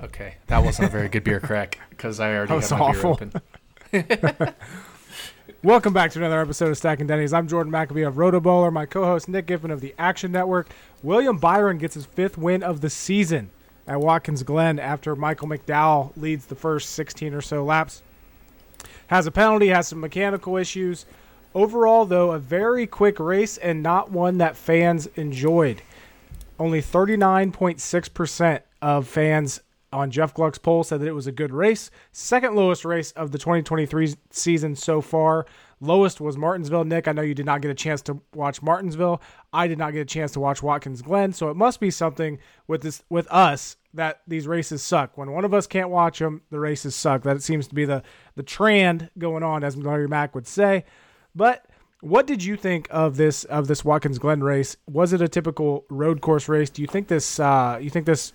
Okay, that wasn't a very good beer crack because I already had my awful. beer open. Welcome back to another episode of Stacking Dennys. I'm Jordan McAbee of RotoBaller. My co-host Nick Giffen of the Action Network. William Byron gets his fifth win of the season at Watkins Glen after Michael McDowell leads the first 16 or so laps. Has a penalty, has some mechanical issues. Overall, though, a very quick race and not one that fans enjoyed. Only 39.6% of fans on Jeff Gluck's poll said that it was a good race. Second lowest race of the 2023 season so far. Lowest was Martinsville. Nick, I know you did not get a chance to watch Martinsville. I did not get a chance to watch Watkins Glen, so it must be something with this with us that these races suck. When one of us can't watch them, the races suck. That seems to be the the trend going on, as Larry Mac would say. But what did you think of this of this Watkins Glen race? Was it a typical road course race? Do you think this uh, you think this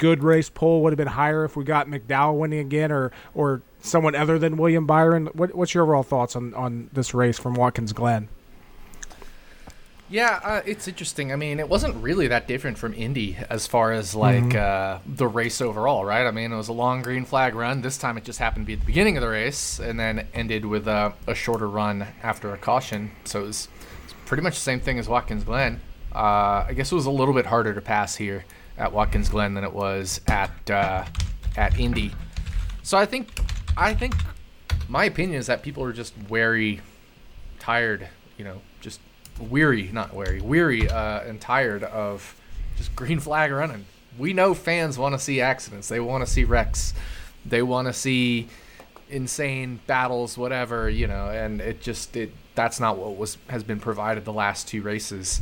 good race poll would have been higher if we got McDowell winning again, or or someone other than William Byron? What, what's your overall thoughts on on this race from Watkins Glen? Yeah, uh, it's interesting. I mean, it wasn't really that different from Indy as far as like uh, the race overall, right? I mean, it was a long green flag run. This time, it just happened to be at the beginning of the race, and then ended with a, a shorter run after a caution. So it was, it's pretty much the same thing as Watkins Glen. Uh, I guess it was a little bit harder to pass here at Watkins Glen than it was at uh, at Indy. So I think I think my opinion is that people are just wary, tired, you know, just weary, not wary, weary uh, and tired of just green flag running. We know fans want to see accidents. They want to see wrecks. They want to see insane battles, whatever, you know, and it just it that's not what was has been provided the last two races.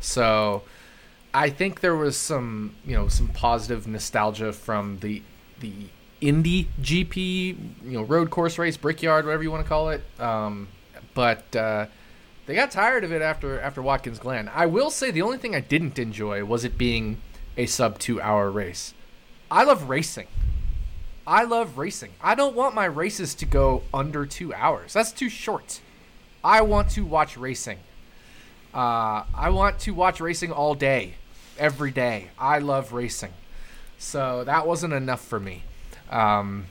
So I think there was some, you know, some positive nostalgia from the the Indy GP, you know, road course race, brickyard, whatever you want to call it. Um, but uh, they got tired of it after after Watkins Glen. I will say the only thing I didn't enjoy was it being a sub two hour race. I love racing. I love racing. I don't want my races to go under two hours. That's too short. I want to watch racing. Uh, I want to watch racing all day, every day. I love racing. So that wasn't enough for me. Um,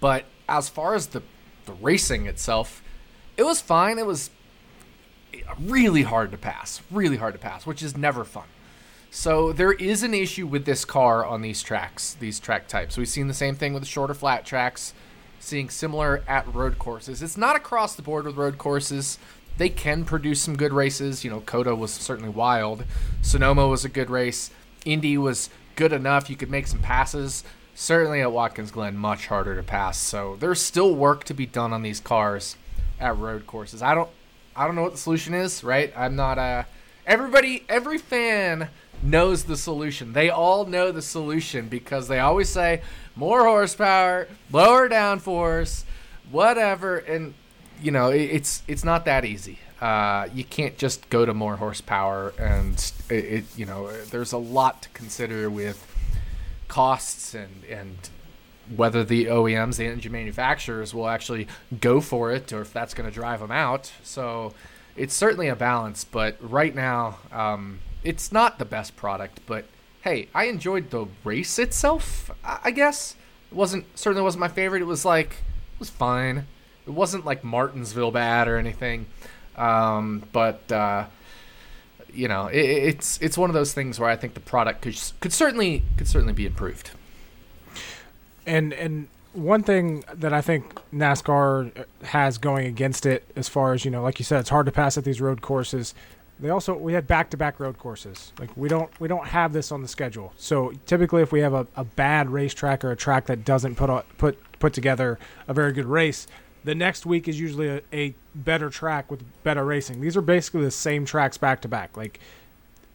but as far as the, the racing itself, it was fine. It was really hard to pass, really hard to pass, which is never fun. So there is an issue with this car on these tracks, these track types. We've seen the same thing with the shorter flat tracks, seeing similar at road courses. It's not across the board with road courses. They can produce some good races. You know, COTA was certainly wild. Sonoma was a good race. Indy was good enough. You could make some passes. Certainly at Watkins Glen, much harder to pass. So there's still work to be done on these cars at road courses. I don't I don't know what the solution is, right? I'm not a. everybody every fan knows the solution. They all know the solution because they always say more horsepower, lower downforce, whatever and you know, it, it's it's not that easy. Uh, you can't just go to more horsepower and it, it you know, there's a lot to consider with costs and and whether the OEMs, the engine manufacturers, will actually go for it or if that's going to drive them out. So it's certainly a balance, but right now, um, it's not the best product. But hey, I enjoyed the race itself. I I guess it wasn't certainly wasn't my favorite. It was like it was fine. It wasn't like Martinsville bad or anything. Um, but uh, you know, it, it's it's one of those things where I think the product could could certainly could certainly be improved. And and one thing that I think NASCAR has going against it, as far as you know, like you said, it's hard to pass at these road courses. They also we had back to back road courses. Like we don't we don't have this on the schedule. So typically, if we have a, a bad racetrack or a track that doesn't put put put together a very good race, the next week is usually a, a better track with better racing. These are basically the same tracks back to back. Like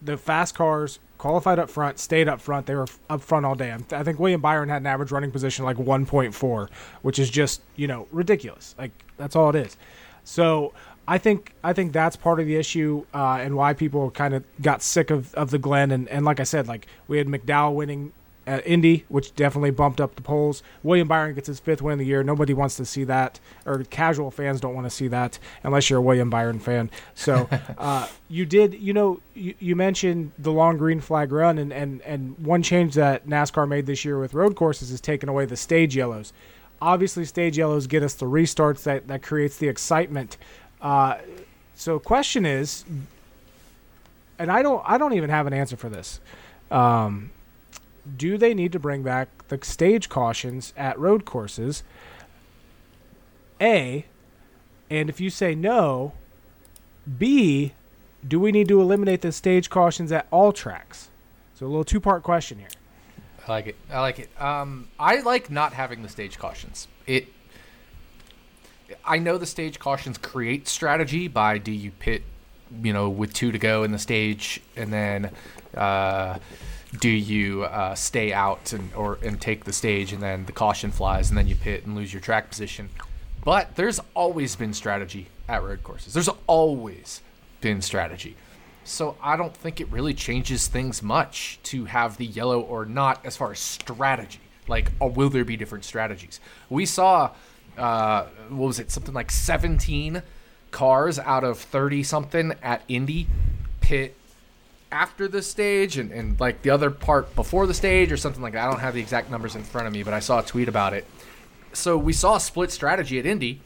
the fast cars qualified up front, stayed up front. They were up front all day. I'm- think William Byron had an average running position like 1.4, which is just you know ridiculous. Like that's all it is. So I think I think that's part of the issue uh, and why people kind of got sick of, of the Glen. And, and like I said, like we had McDowell winning at Indy, which definitely bumped up the polls. William Byron gets his fifth win of the year. Nobody wants to see that, or casual fans don't want to see that unless you're a William Byron fan. So uh, you did, you know, you, you, mentioned the long green flag run, and, and, and one change that NASCAR made this year with road courses is taking away the stage yellows. Obviously, stage yellows get us the restarts that, that creates the excitement. Uh, so, question is, and I don't, I don't even have an answer for this. Um, do they need to bring back the stage cautions at road courses? A, and if you say no, B, do we need to eliminate the stage cautions at all tracks? So a little two-part question here. I like it. I like it. Um, I like not having the stage cautions. It. I know the stage cautions create strategy by do you pit, you know, with two to go in the stage, and then uh, do you uh, stay out and or and take the stage and then the caution flies and then you pit and lose your track position. But there's always been strategy at road courses. There's always been strategy. So i don't think it really changes things much to have the yellow or not as far as strategy. Like or will there be different strategies? We saw uh, what was it? Something like 17 cars out of 30 something at indy pit after the stage and, and like the other part before the stage or something like that. I don't have the exact numbers in front of me, but I saw a tweet about it. So we saw a split strategy at Indy,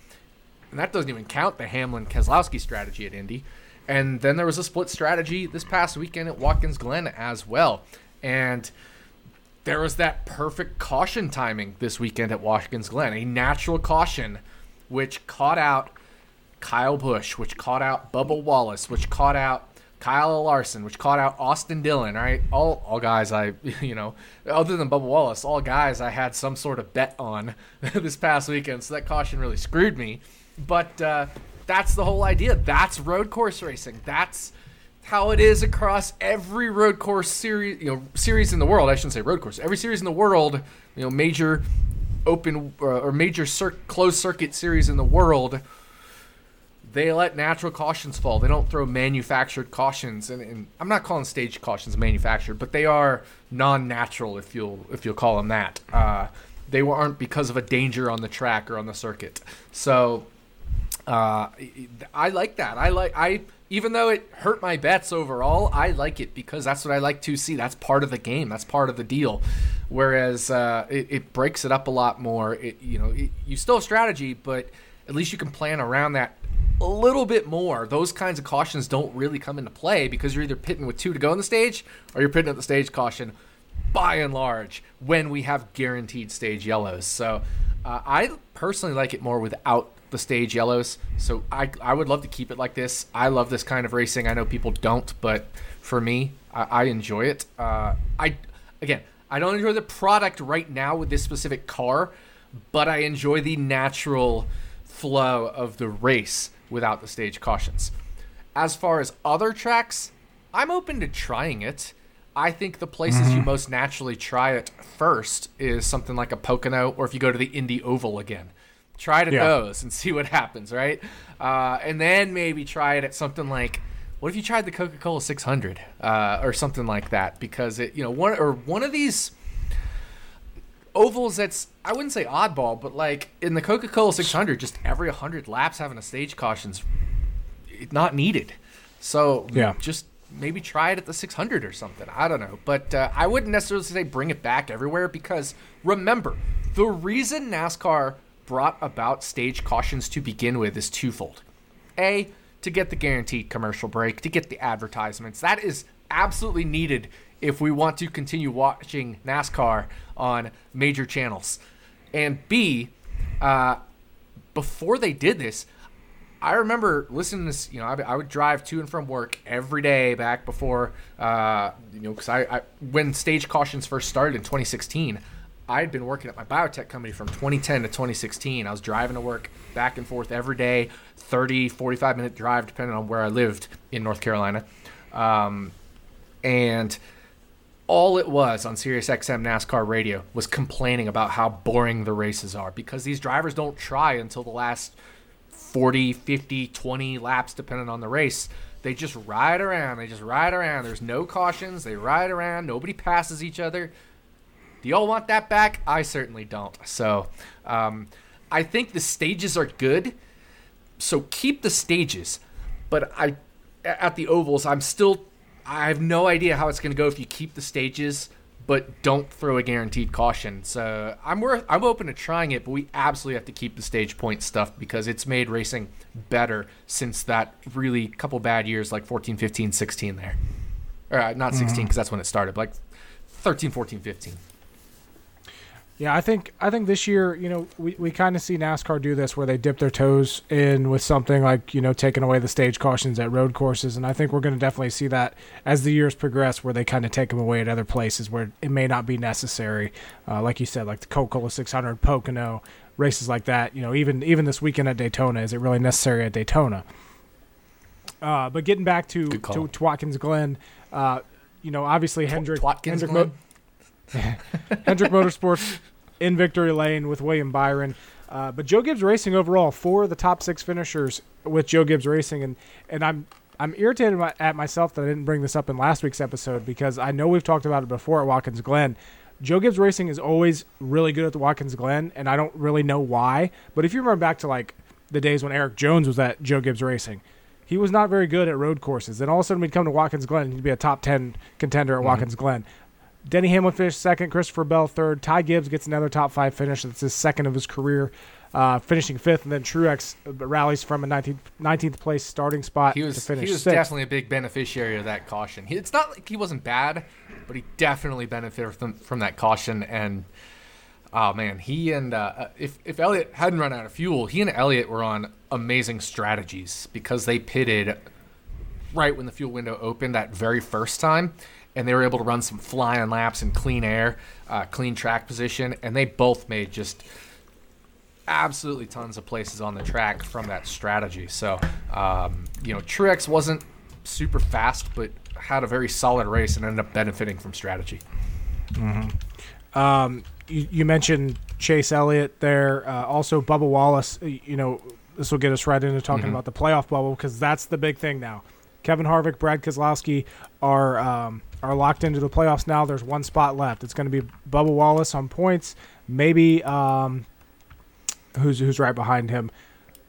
and that doesn't even count the Hamlin Keselowski strategy at Indy. And then there was a split strategy this past weekend at Watkins Glen as well. And there was that perfect caution timing this weekend at Watkins Glen, a natural caution which caught out Kyle Busch, which caught out Bubba Wallace, which caught out Kyle Larson, which caught out Austin Dillon, right? All all guys I, you know, other than Bubba Wallace, all guys I had some sort of bet on this past weekend, so that caution really screwed me. But uh, that's the whole idea. That's road course racing. That's how it is across every road course series, you know, series in the world. I shouldn't say road course. Every series in the world, you know, major open uh, or major cir- closed circuit series in the world they let natural cautions fall. They don't throw manufactured cautions, and, and, I'm not calling stage cautions manufactured, but they are non-natural if you'll if you'll call them that. Uh, they aren't because of a danger on the track or on the circuit. So uh, I like that. I like I even though it hurt my bets overall, I like it because that's what I like to see. That's part of the game. That's part of the deal. Whereas uh, it, it, breaks it up a lot more. It, you know, it, you still have strategy, but at least you can plan around that a little bit more, those kinds of cautions don't really come into play because you're either pitting with two to go on the stage or you're pitting at the stage caution by and large when we have guaranteed stage yellows. So uh, I personally like it more without the stage yellows. So I, I would love to keep it like this. I love this kind of racing. I know people don't, but for me, I, I enjoy it. Uh, I again, I don't enjoy the product right now with this specific car, but I enjoy the natural flow of the race without the stage cautions. As far as other tracks, I'm open to trying it. I think the places mm-hmm. you most naturally try it first is something like a Pocono, or if you go to the Indy Oval again. Try it at yeah. those and see what happens, right? Uh, and then maybe try it at something like, what if you tried the Coca Cola 600 uh, or something like that? Because it, you know, one or one of these ovals that's I wouldn't say oddball, but like in the Coca Cola 600, just every 100 laps having a stage caution's not needed. So yeah, just maybe try it at the 600 or something. I don't know, but uh, I wouldn't necessarily say bring it back everywhere because remember the reason NASCAR brought about stage cautions to begin with is twofold. A to get the guaranteed commercial break, to get the advertisements. That is absolutely needed if we want to continue watching NASCAR on major channels. And B, uh, before they did this, I remember listening to this. You know, I, I, would drive to and from work every day back before, uh, you know, because I, I, when stage cautions first started in 2016, I had been working at my biotech company from 2010 to 2016. I was driving to work back and forth every day, 30, 45 minute drive, depending on where I lived in North Carolina. Um, and all it was on Sirius XM NASCAR radio was complaining about how boring the races are because these drivers don't try until the last 40, 50, 20 laps, depending on the race. They just ride around. They just ride around. There's no cautions. They ride around. Nobody passes each other. Do y'all want that back? I certainly don't. So, um, I think the stages are good. So keep the stages, but I at the ovals, I'm still I have no idea how it's going to go if you keep the stages but don't throw a guaranteed caution. So I'm worth I'm open to trying it, but we absolutely have to keep the stage point stuff because it's made racing better since that really couple bad years like 14, 15, 16 there. Or uh, not 16 because mm-hmm. that's when it started, like 13, 14, 15. Yeah, I think I think this year, you know, we, we kind of see NASCAR do this where they dip their toes in with something like, you know, taking away the stage cautions at road courses, and I think we're going to definitely see that as the years progress, where they kind of take them away at other places where it may not be necessary, uh, like you said, like the Coca-Cola 600, Pocono, races like that. You know, even even this weekend at Daytona, is it really necessary at Daytona? Uh, but getting back to to, to Watkins Glen, uh, you know, obviously Hendrick Watkins Hendrick, Glen? Hendrick Motorsports in victory lane with William Byron. Uh, but Joe Gibbs Racing overall, four of the top six finishers with Joe Gibbs Racing, and and I'm I'm irritated at myself that I didn't bring this up in last week's episode because I know we've talked about it before at Watkins Glen. Joe Gibbs Racing is always really good at the Watkins Glen, and I don't really know why. But if you remember back to like the days when Erik Jones was at Joe Gibbs Racing, he was not very good at road courses. Then all of a sudden we'd come to Watkins Glen and he'd be a top ten contender at mm-hmm. Watkins Glen. Denny Hamlin finished second, Christopher Bell third. Ty Gibbs gets another top five finish. That's his second of his career, uh, finishing fifth. And then Truex rallies from a 19th, 19th place starting spot he was, to finish He was sixth. definitely a big beneficiary of that caution. He, it's not like he wasn't bad, but he definitely benefited from, from that caution. And oh man, he and uh, uh, if if Elliott hadn't run out of fuel, he and Elliott were on amazing strategies because they pitted right when the fuel window opened that very first time and they were able to run some flying laps in clean air, uh, clean track position, and they both made just absolutely tons of places on the track from that strategy. So, um, you know, Truex wasn't super fast, but had a very solid race and ended up benefiting from strategy. Mm-hmm. Um, you, you, mentioned Chase Elliott there. Uh, also, Bubba Wallace. You know, this will get us right into talking mm-hmm. about the playoff bubble because that's the big thing now. Kevin Harvick, Brad Keselowski are um, are locked into the playoffs now. There's one spot left. It's going to be Bubba Wallace on points. Maybe um, who's who's right behind him?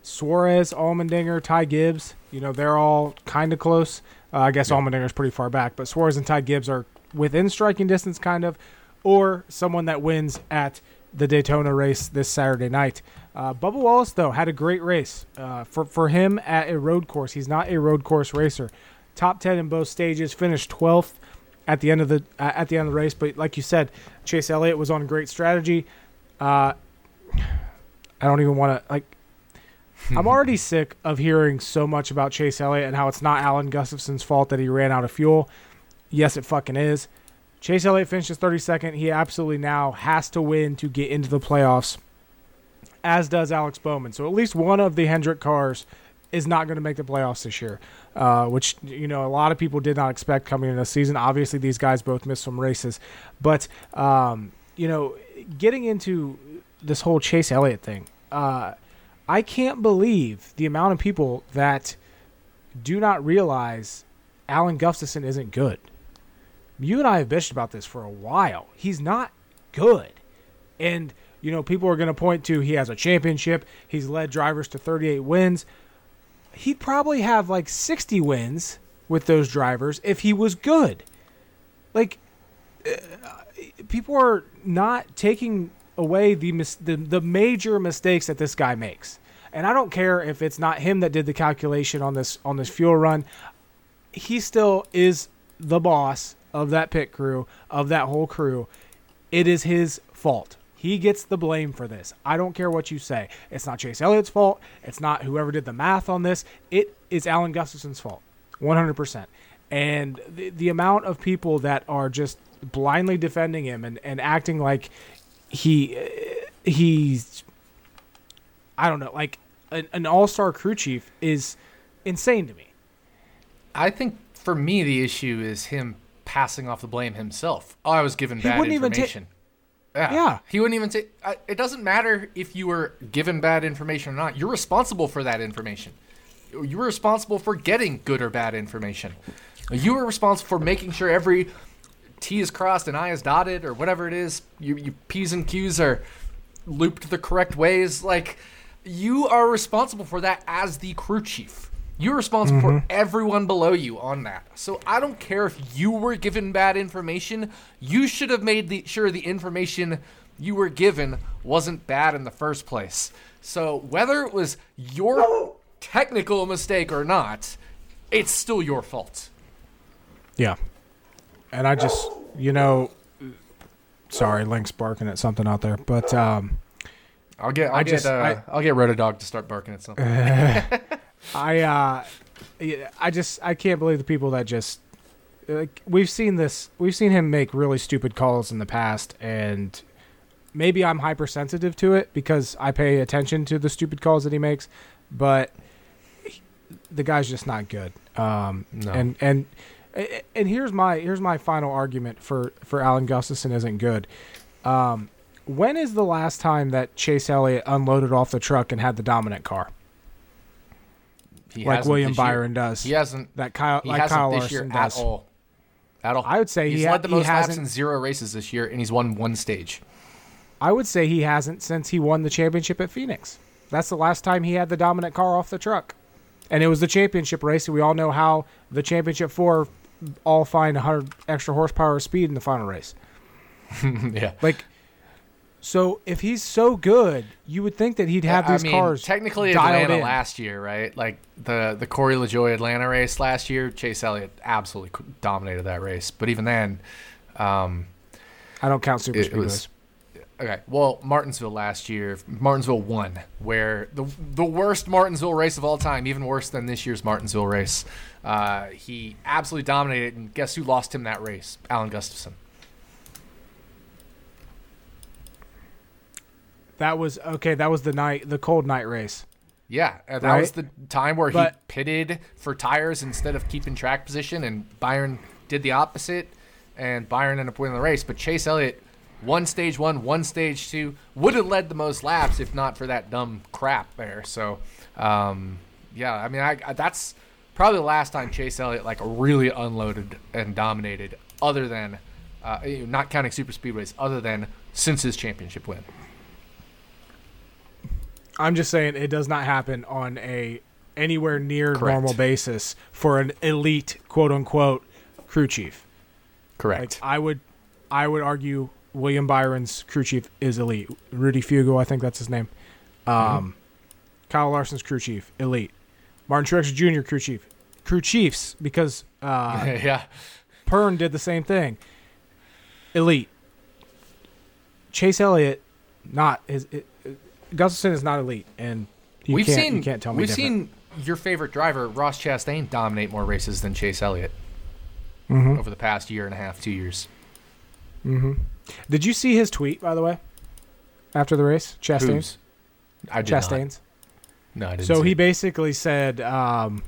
Suarez, Allmendinger, Ty Gibbs. You know they're all kind of close. Uh, I guess yeah. Allmendinger's pretty far back, but Suarez and Ty Gibbs are within striking distance, kind of, or someone that wins at the Daytona race this Saturday night. Uh, Bubba Wallace though had a great race uh, for for him at a road course. He's not a road course racer. Top ten in both stages, finished twelfth at the end of the uh, at the end of the race. But like you said, Chase Elliott was on great strategy. Uh, I don't even want to like. I'm already sick of hearing so much about Chase Elliott and how it's not Alan Gustafson's fault that he ran out of fuel. Yes, it fucking is. Chase Elliott finishes 32nd. He absolutely now has to win to get into the playoffs, as does Alex Bowman. So at least one of the Hendrick cars is not going to make the playoffs this year, uh, which you know a lot of people did not expect coming into the season. Obviously, these guys both missed some races, but um, you know, getting into this whole Chase Elliott thing, uh, I can't believe the amount of people that do not realize Alan Gustafson isn't good. You and I have bitched about this for a while. He's not good, and you know, people are going to point to he has a championship. He's led drivers to 38 wins he'd probably have like 60 wins with those drivers if he was good. Like, uh, people are not taking away the, mis- the the major mistakes that this guy makes. And I don't care if it's not him that did the calculation on this on this fuel run. He still is the boss of that pit crew, of that whole crew. It is his fault. He gets the blame for this. I don't care what you say. It's not Chase Elliott's fault. It's not whoever did the math on this. It is Alan Gustafson's fault. 100%. And the, the amount of people that are just blindly defending him and, and acting like he uh, he's I don't know, like an, an all-star crew chief is insane to me. I think for me the issue is him passing off the blame himself. Oh, I was given bad information. Yeah. yeah. He wouldn't even say, it doesn't matter if you were given bad information or not. You're responsible for that information. You were responsible for getting good or bad information. You were responsible for making sure every T is crossed and I is dotted or whatever it is. You, you P's and Q's are looped the correct ways. Like you are responsible for that as the crew chief. You're responsible for everyone below you on that. So I don't care if you were given bad information. You should have made the, sure the information you were given wasn't bad in the first place. So whether it was your technical mistake or not, it's still your fault. Yeah. And I just, you know, sorry, Link's barking at something out there, but um, I'll get I'll I get just- uh, I- I'll get Rotodog to start barking at something. I, uh, I just, I can't believe the people that just, like, we've seen this, we've seen him make really stupid calls in the past, and maybe I'm hypersensitive to it because I pay attention to the stupid calls that he makes, but he- the guy's just not good. Um, No. and and and here's my here's my final argument for for Alan Gustafson isn't good. Um, when is the last time that Chase Elliott unloaded off the truck and had the dominant car He like William this year. Byron does? He hasn't. that Kyle He like hasn't Kyle this Larson year does. at all. At all. I would say he's he ha- led the he most laps hasn't- in zero races this year, and he's won one stage. I would say he hasn't since he won the championship at Phoenix. That's the last time he had the dominant car off the truck. And it was the championship race, and we all know how the championship four all find 100 extra horsepower of speed in the final race. yeah. Like, so if he's so good, you would think that he'd have I these mean, cars technically Atlanta in. last year, right? Like the the Corey LaJoie Atlanta race last year, Chase Elliott absolutely dominated that race. But even then, um, I don't count super it, it speedways. was okay. Well, Martinsville last year, Martinsville won, where the the worst Martinsville race of all time, even worse than this year's Martinsville race. Uh, he absolutely dominated, and guess who lost him that race? Alan Gustafson. That was okay. That was the night, the cold night race. Yeah, uh, that Right? was the time where But- he pitted for tires instead of keeping track position, and Byron did the opposite, and Byron ended up winning the race. But Chase Elliott one stage one, one stage two, would have led the most laps if not for that dumb crap there. So, um, yeah, I mean, I, I, that's probably the last time Chase Elliott like really unloaded and dominated, other than uh, not counting super speedways, other than since his championship win. I'm just saying it does not happen on a anywhere near Correct. normal basis for an elite quote unquote crew chief. Correct. Like I would, I would argue William Byron's crew chief is elite. Rudy Fugle, I think that's his name. Um, Kyle Larson's crew chief, elite. Martin Truex Jr. crew chief, crew chiefs because uh, yeah. Pearn did the same thing. Elite. Chase Elliott, not his. It, Gustafson is not elite, and you we've can't, seen you can't tell me we've different. seen your favorite driver Ross Chastain dominate more races than Chase Elliott Mhm. over the past year and a half, two years. Did you see his tweet by the way? After the race, Chastain's. Who's? I did not. Chastain's. No, I didn't. So he it. basically said um,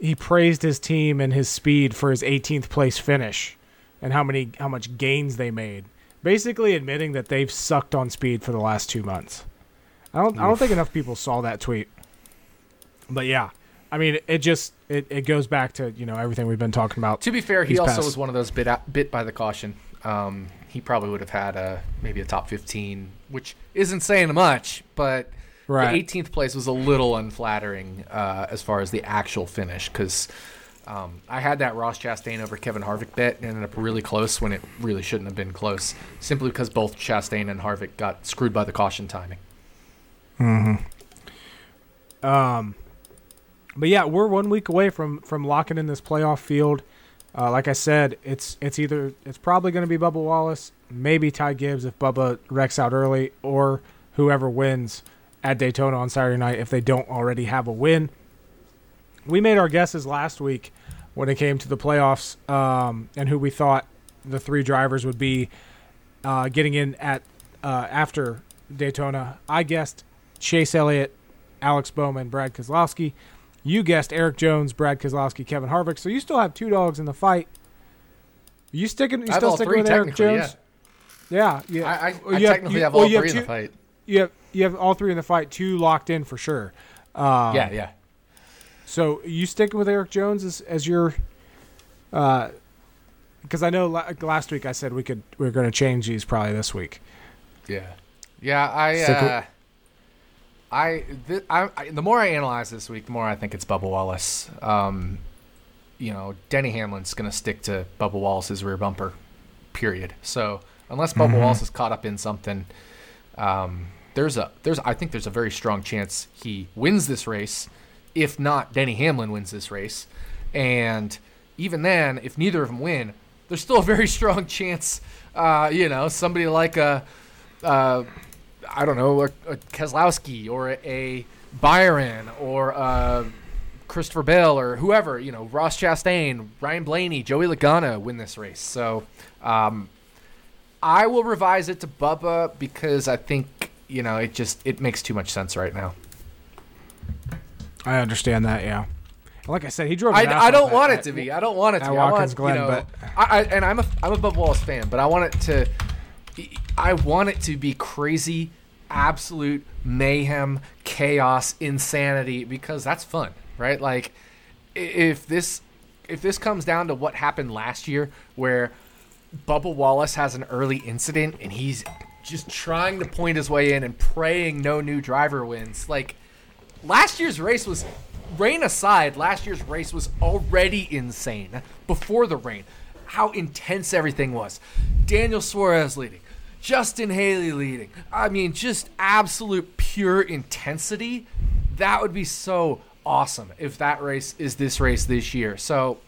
he praised his team and his speed for his 18th place finish, and how many how much gains they made. Basically admitting that they've sucked on speed for the last two months. I don't I don't think enough people saw that tweet. But yeah, I mean it just it, it goes back to you know everything we've been talking about. To be fair, he also passed. was one of those bit out, bit by the caution. Um, he probably would have had a maybe a top fifteen, which isn't saying much, but Right. the 18th place was a little unflattering uh, as far as the actual finish because. Um, I had that Ross Chastain over Kevin Harvick bet and ended up really close when it really shouldn't have been close, simply because both Chastain and Harvick got screwed by the caution timing. Um, but yeah, we're one week away from from locking in this playoff field. Uh, like I said, it's it's either it's probably going to be Bubba Wallace, maybe Ty Gibbs if Bubba wrecks out early, or whoever wins at Daytona on Saturday night if they don't already have a win. We made our guesses last week when it came to the playoffs um, and who we thought the three drivers would be uh, getting in at uh, after Daytona. I guessed Chase Elliott, Alex Bowman, Brad Keselowski. You guessed Erik Jones, Brad Keselowski, Kevin Harvick. So you still have two dogs in the fight. Are You sticking? You still sticking three with Erik Jones? Yeah, yeah. I, I, I you technically you- have all you three in two, the fight. You have you have all three in the fight. Two locked in for sure. Um, yeah, yeah. So you sticking with Erik Jones as, as your uh, because I know la- last week I said we could we are going to change these probably this week. Yeah, yeah. I, uh, I, th- I, I, the more I analyze this week, the more I think it's Bubba Wallace. Um, you know, Denny Hamlin's going to stick to Bubba Wallace's rear bumper, period. So unless Bubba Mhm. Wallace is caught up in something, um, there's a there's I think there's a very strong chance he wins this race. If not, Denny Hamlin wins this race, and even then, if neither of them win, there's still a very strong chance. Uh, you know, somebody like a, uh, I don't know, a, a Keselowski or a, a Byron or a Christopher Bell or whoever, you know, Ross Chastain, Ryan Blaney, Joey Logano win this race. So, um, I will revise it to Bubba because I think you know it just it makes too much sense right now. I understand that. Yeah. Like I said, he drove. I, I don't want it to be. I don't want it to at be. I Watkins want, Glen, you know, but- I, I, and I'm a I'm a Bubba Wallace fan, but I want it to. I want it to be crazy, absolute mayhem, chaos, insanity because that's fun, right? Like, if this if this comes down to what happened last year, where Bubba Wallace has an early incident and he's just trying to point his way in and praying no new driver wins, like last year's race was rain aside last year's race was already insane before the rain. How intense everything was. Daniel suarez leading justin haley leading. I mean just absolute pure intensity. That would be so awesome if that race is this race this year. So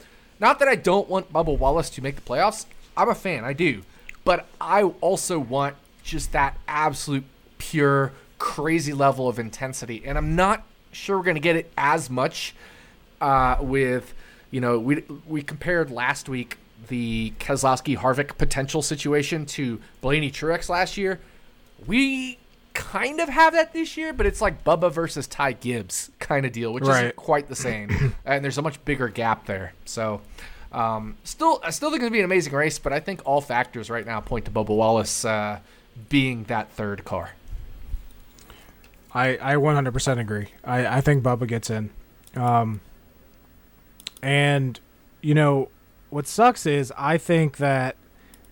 not that i don't want bubba wallace to make the playoffs. I'm a fan i do. But i also want just that absolute pure crazy level of intensity. And i'm not sure we're going to get it as much uh, with you know we we compared last week the Keselowski Harvick potential situation to Blaney Truex last year. We kind of have that this year, but it's like Bubba versus Ty Gibbs kind of deal, which Right. isn't quite the same, and there's a much bigger gap there. So. Um, still, I still think it's gonna be an amazing race, but I think all factors right now point to Bubba Wallace uh, being that third car. I, I 100% agree. I, I think Bubba gets in. Um, and, you know, what sucks is I think that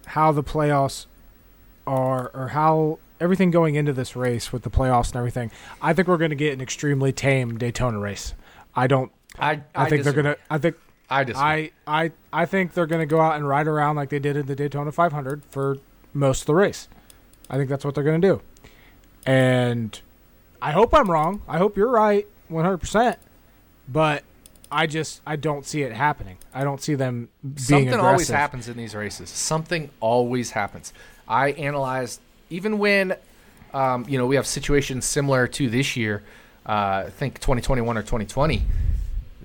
how the playoffs are, or how everything going into this race with the playoffs and everything, I think we're going to get an extremely tame Daytona race. I don't. I I, think they're gonna. I think I disagree. I I I think they're gonna go out and ride around like they did in the Daytona 500 for most of the race. I think that's what they're gonna do, and I hope I'm wrong. I hope you're right, 100. percent But I just I don't see it happening. I don't see them being Something aggressive. always happens in these races. Something always happens. I analyzed even when, um, you know, we have situations similar to this year. Uh, I think 2021 or 2020.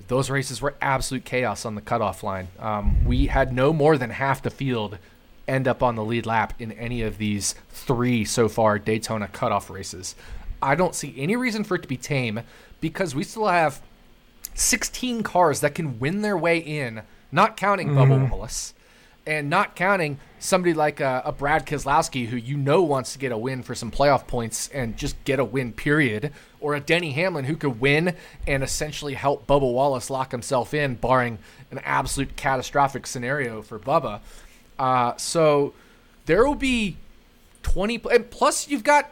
Those races were absolute chaos on the cutoff line. Um, we had no more than half the field end up on the lead lap in any of these three so far Daytona cutoff races. I don't see any reason for it to be tame because we still have 16 cars that can win their way in, not counting Bubba Wallace, and not counting somebody like a, a Brad Keselowski, who you know wants to get a win for some playoff points and just get a win, period, or a Denny Hamlin who could win and essentially help Bubba Wallace lock himself in, barring an absolute catastrophic scenario for Bubba. Uh, so there will be 20 and plus you've got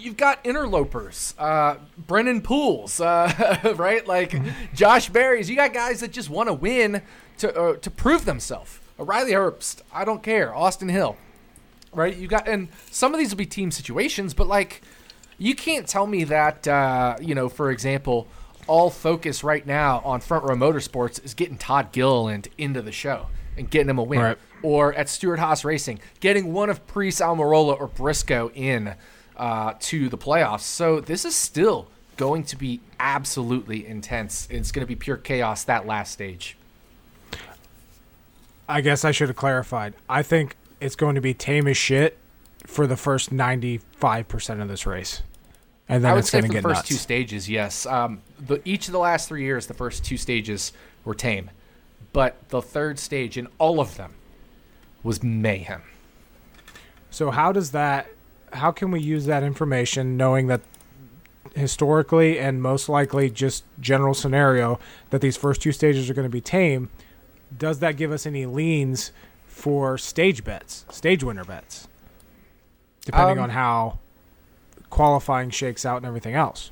you've got interlopers uh brennan pools uh right? Like josh berries. You got guys that just want to win to uh, to prove themselves. Riley herbst i don't care. Austin hill right? You got and some of these will be team situations but like you can't tell me that uh you know for example all focus right now on front row motorsports is getting todd gilliland into the show and getting him a win. Right. or at Stewart Haas Racing, getting one of Preece, Almirola, or Briscoe in uh, to the playoffs. So this is still going to be absolutely intense. It's going to be pure chaos that last stage. I guess I should have clarified. I think it's going to be tame as shit for the first 95% of this race. And then I would it's say going for the first nuts. two stages, yes. Um, the, each of the last three years, the first two stages were tame, but the third stage in all of them was mayhem. So how does that how can we use that information knowing that historically and most likely just general scenario that these first two stages are going to be tame does that give us any leans for stage bets, stage winner bets, depending Um, on how qualifying shakes out and everything else.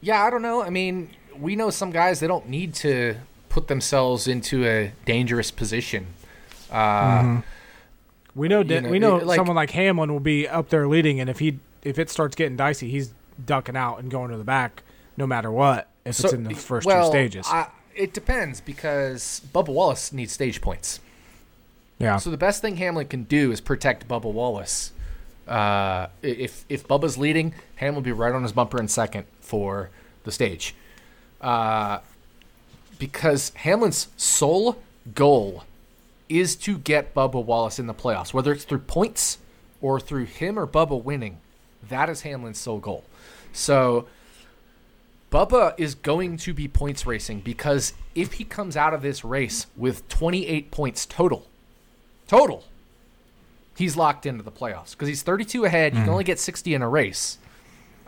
Yeah, I don't know. I mean, we know some guys they don't need to put themselves into a dangerous position. Uh, We know, You know, we know it- like- someone like Hamlin will be up there leading, and if he if it starts getting dicey, he's ducking out and going to the back no matter what. If it's in the first well, two stages, I, it depends because Bubba Wallace needs stage points. yeah. So the best thing Hamlin can do is protect Bubba Wallace. Uh, if if Bubba's leading, Hamlin will be right on his bumper in second for the stage. Uh, because Hamlin's sole goal is to get Bubba Wallace in the playoffs, whether it's through points or through him or Bubba winning. That is Hamlin's sole goal. So Bubba is going to be points racing because if he comes out of this race with 28 points total, total, he's locked into the playoffs because he's 32 ahead. You can only get 60 in a race.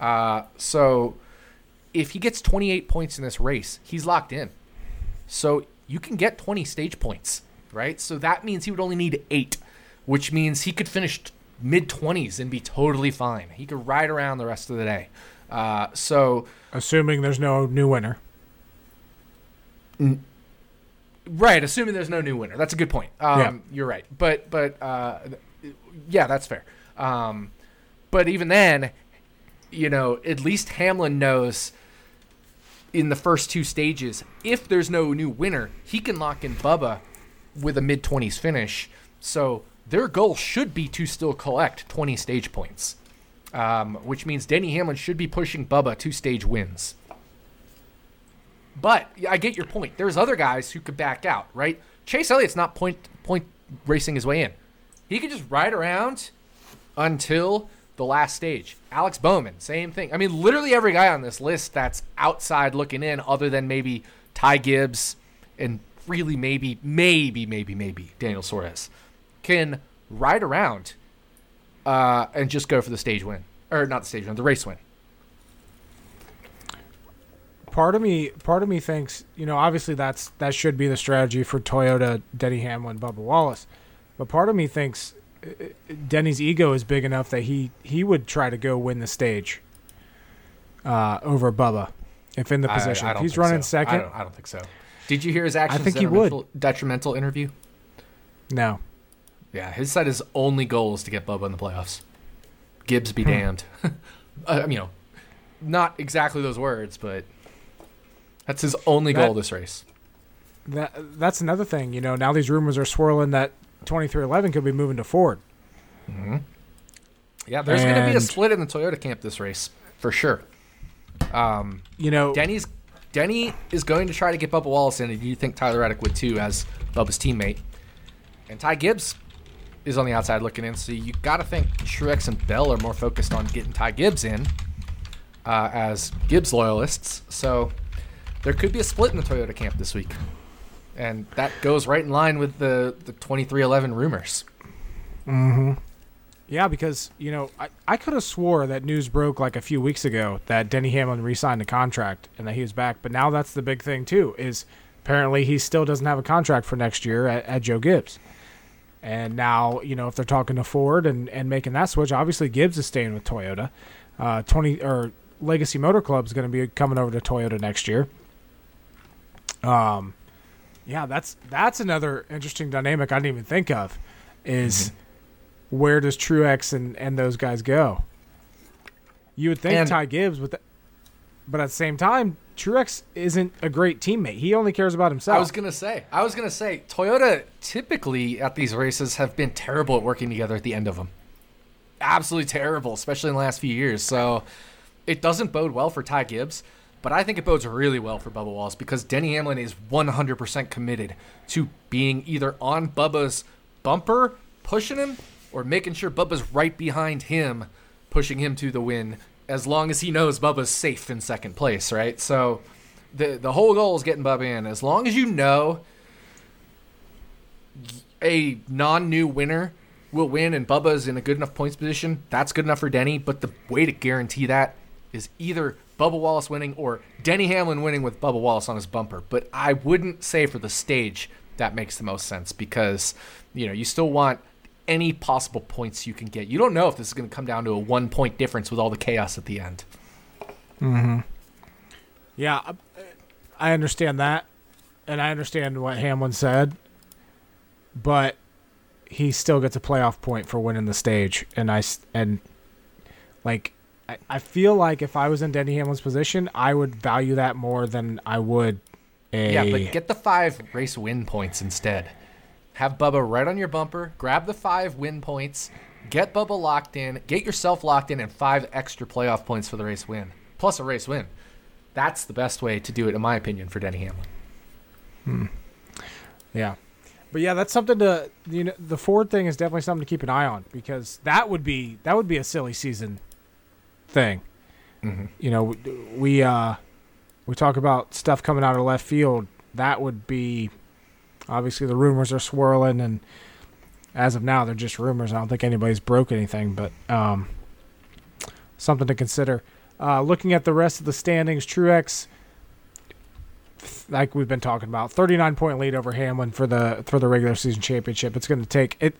Uh, so if he gets 28 points in this race, he's locked in. So you can get 20 stage points, right? So that means he would only need eight, which means he could finish mid 20s and be totally fine. He could ride around the rest of the day. Uh, so Assuming there's no new winner. Right, assuming there's no new winner. That's a good point. Um, Yeah. You're right. But but uh, yeah, that's fair. Um, but even then, you know, at least Hamlin knows in the first two stages, if there's no new winner, he can lock in Bubba with a mid 20s finish. So their goal should be to still collect 20 stage points, um, which means Denny Hamlin should be pushing Bubba to stage wins. But I get your point. There's other guys who could back out, right? Chase Elliott's not point point racing his way in. He could just ride around until the last stage. Alex Bowman, same thing. I mean, literally every guy on this list that's outside looking in, other than maybe Ty Gibbs and really maybe, maybe, maybe, maybe Daniel Suarez, can ride around uh, and just go for the stage win. Or not the stage win, the race win. part of me part of me thinks you know obviously that's that should be the strategy for Toyota, Denny Hamlin, Bubba Wallace, but part of me thinks uh, uh, Denny's ego is big enough that he he would try to go win the stage uh, over Bubba if in the I- position. I If don't he's running so. I second. don't, I don't think so. Did you hear his actions I think he would. detrimental, interview? No, Yeah, his side his only goal is to get Bubba in the playoffs. Gibbs Hmm. be damned. uh, you know, not exactly those words, but that's his only That- goal this race. that that's another thing. You know, now these rumors are swirling that twenty three eleven could be moving to Ford. Yeah, there's going to be a split in the Toyota camp this race for sure. Um, You know, Denny's Denny is going to try to get Bubba Wallace in, and you think Tyler Reddick would too, as Bubba's teammate. And Ty Gibbs is on the outside looking in, so you got to think Truex and Bell are more focused on getting Ty Gibbs in uh, as Gibbs loyalists. So there could be a split in the Toyota camp this week, and that goes right in line with the the 2311 rumors. Yeah, because you know, I, I could have swore that news broke like a few weeks ago that Denny Hamlin re-signed a contract and that he was back. But now that's the big thing too. Is apparently he still doesn't have a contract for next year at, at Joe Gibbs. And now you know if they're talking to Ford and, and making that switch, obviously Gibbs is staying with Toyota. Uh, Twenty or Legacy Motor Club is going to be coming over to Toyota next year. Um, yeah, that's that's another interesting dynamic I didn't even think of. Is where does Truex and, and those guys go? You would think And- Ty Gibbs, but but at the same time, Truex isn't a great teammate. He only cares about himself. I was gonna say, I was gonna say, Toyota typically at these races have been terrible at working together at the end of them. Absolutely terrible, especially in the last few years. So it doesn't bode well for Ty Gibbs, but I think it bodes really well for Bubba Wallace because Denny Hamlin is 100% committed to being either on Bubba's bumper, pushing him, or making sure Bubba's right behind him, pushing him to the win. As long as he knows Bubba's safe in second place, right? So the the whole goal is getting Bubba in. As long as you know a non-new winner will win and Bubba's in a good enough points position, that's good enough for Denny. But the way to guarantee that is either Bubba Wallace winning or Denny Hamlin winning with Bubba Wallace on his bumper. But I wouldn't say for the stage that makes the most sense because you know you still want any possible points you can get. You don't know if this is going to come down to a one point difference with all the chaos at the end. Mm-hmm. Yeah, I understand that, and I understand what Hamlin said, but he still gets a playoff point for winning the stage, and I and like I, I feel like if I was in Denny Hamlin's position, I would value that more than I would a yeah. But get the five race win points instead. Have Bubba right on your bumper. Grab the five win points. Get Bubba locked in. Get yourself locked in, and five extra playoff points for the race win, plus a race win. That's the best way to do it, in my opinion, for Denny Hamlin. Hmm. Yeah. But yeah, that's something to you know. The Ford thing is definitely something to keep an eye on because that would be that would be a silly season thing. Mm-hmm. You know, we uh, we talk about stuff coming out of left field. That would be obviously the rumors are swirling, and as of now, they're just rumors. I don't think anybody's broke anything, but um, something to consider. Uh, looking at the rest of the standings, Truex, like we've been talking about, 39 point lead over Hamlin for the for the regular season championship. It's going to take it.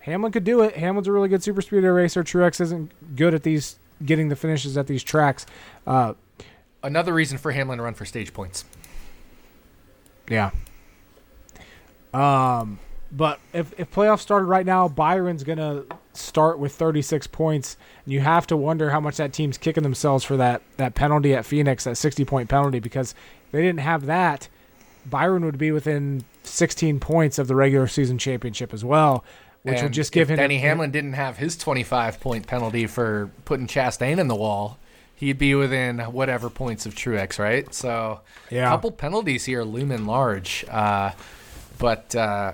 Hamlin could do it. Hamlin's a really good super speedway racer. Truex isn't good at these getting the finishes at these tracks. Uh, Another reason for Hamlin to run for stage points. Yeah. Um, but if if playoffs started right now, Byron's gonna start with 36 points, and you have to wonder how much that team's kicking themselves for that that penalty at Phoenix, that 60 point penalty, because if they didn't have that, Byron would be within 16 points of the regular season championship as well, which and would just give him. Denny Hamlin didn't have his 25 point penalty for putting Chastain in the wall. He'd be within whatever points of Truex, right? So, yeah. a couple penalties here looming large. Uh, but uh,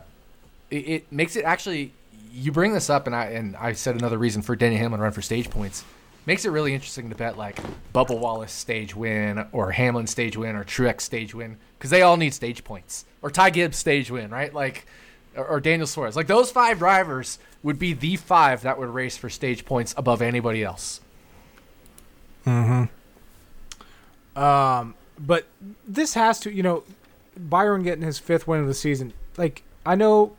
it, it, makes it actually. You bring this up, and I and I said another reason for Denny Hamlin run for stage points makes it really interesting to bet like Bubba Wallace stage win or Hamlin stage win or Truex stage win because they all need stage points or Ty Gibbs stage win, right? Like or, or Daniel Suarez. Like those five drivers would be the five that would race for stage points above anybody else. Mm hmm. Um. But this has to, you know, Byron getting his fifth win of the season. Like I know,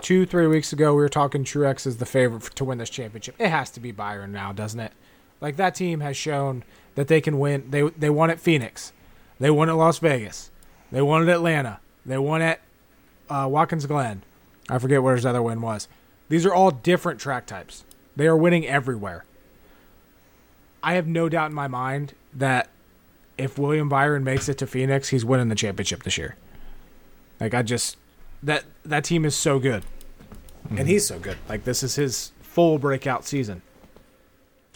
two three weeks ago we were talking Truex is the favorite to win this championship. It has to be Byron now, doesn't it? Like that team has shown that they can win. They they won at Phoenix, they won at Las Vegas, they won at Atlanta, they won at uh, Watkins Glen. I forget where his other win was. These are all different track types. They are winning everywhere. I have no doubt in my mind that if William Byron makes it to Phoenix, he's winning the championship this year. Like I just that that team is so good, mm-hmm. and he's so good. Like this is his full breakout season.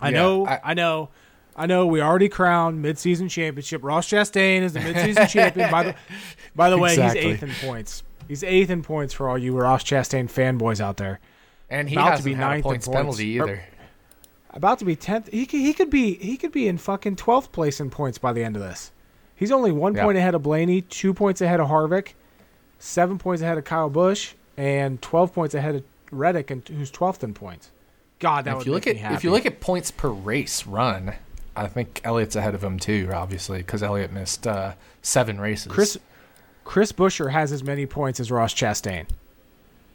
I yeah, know, I, I, know, I know. We already crowned midseason championship. Ross Chastain is the midseason champion. By the by the way, exactly. he's eighth in points. He's eighth in points for all you Ross Chastain fanboys out there. And he About hasn't to be had ninth a points, points penalty either about to be tenth. He could, he could be he could be in fucking twelfth place in points by the end of this. He's only one point ahead of Blaney, two points ahead of Harvick, seven points ahead of Kyle Busch, and twelve points ahead of Reddick, and who's twelfth in points. God, that if you look at if you look at points per race run, I think Elliott's ahead of him too, obviously, because Elliott missed uh, seven races. Chris Chris Buescher has as many points as Ross Chastain.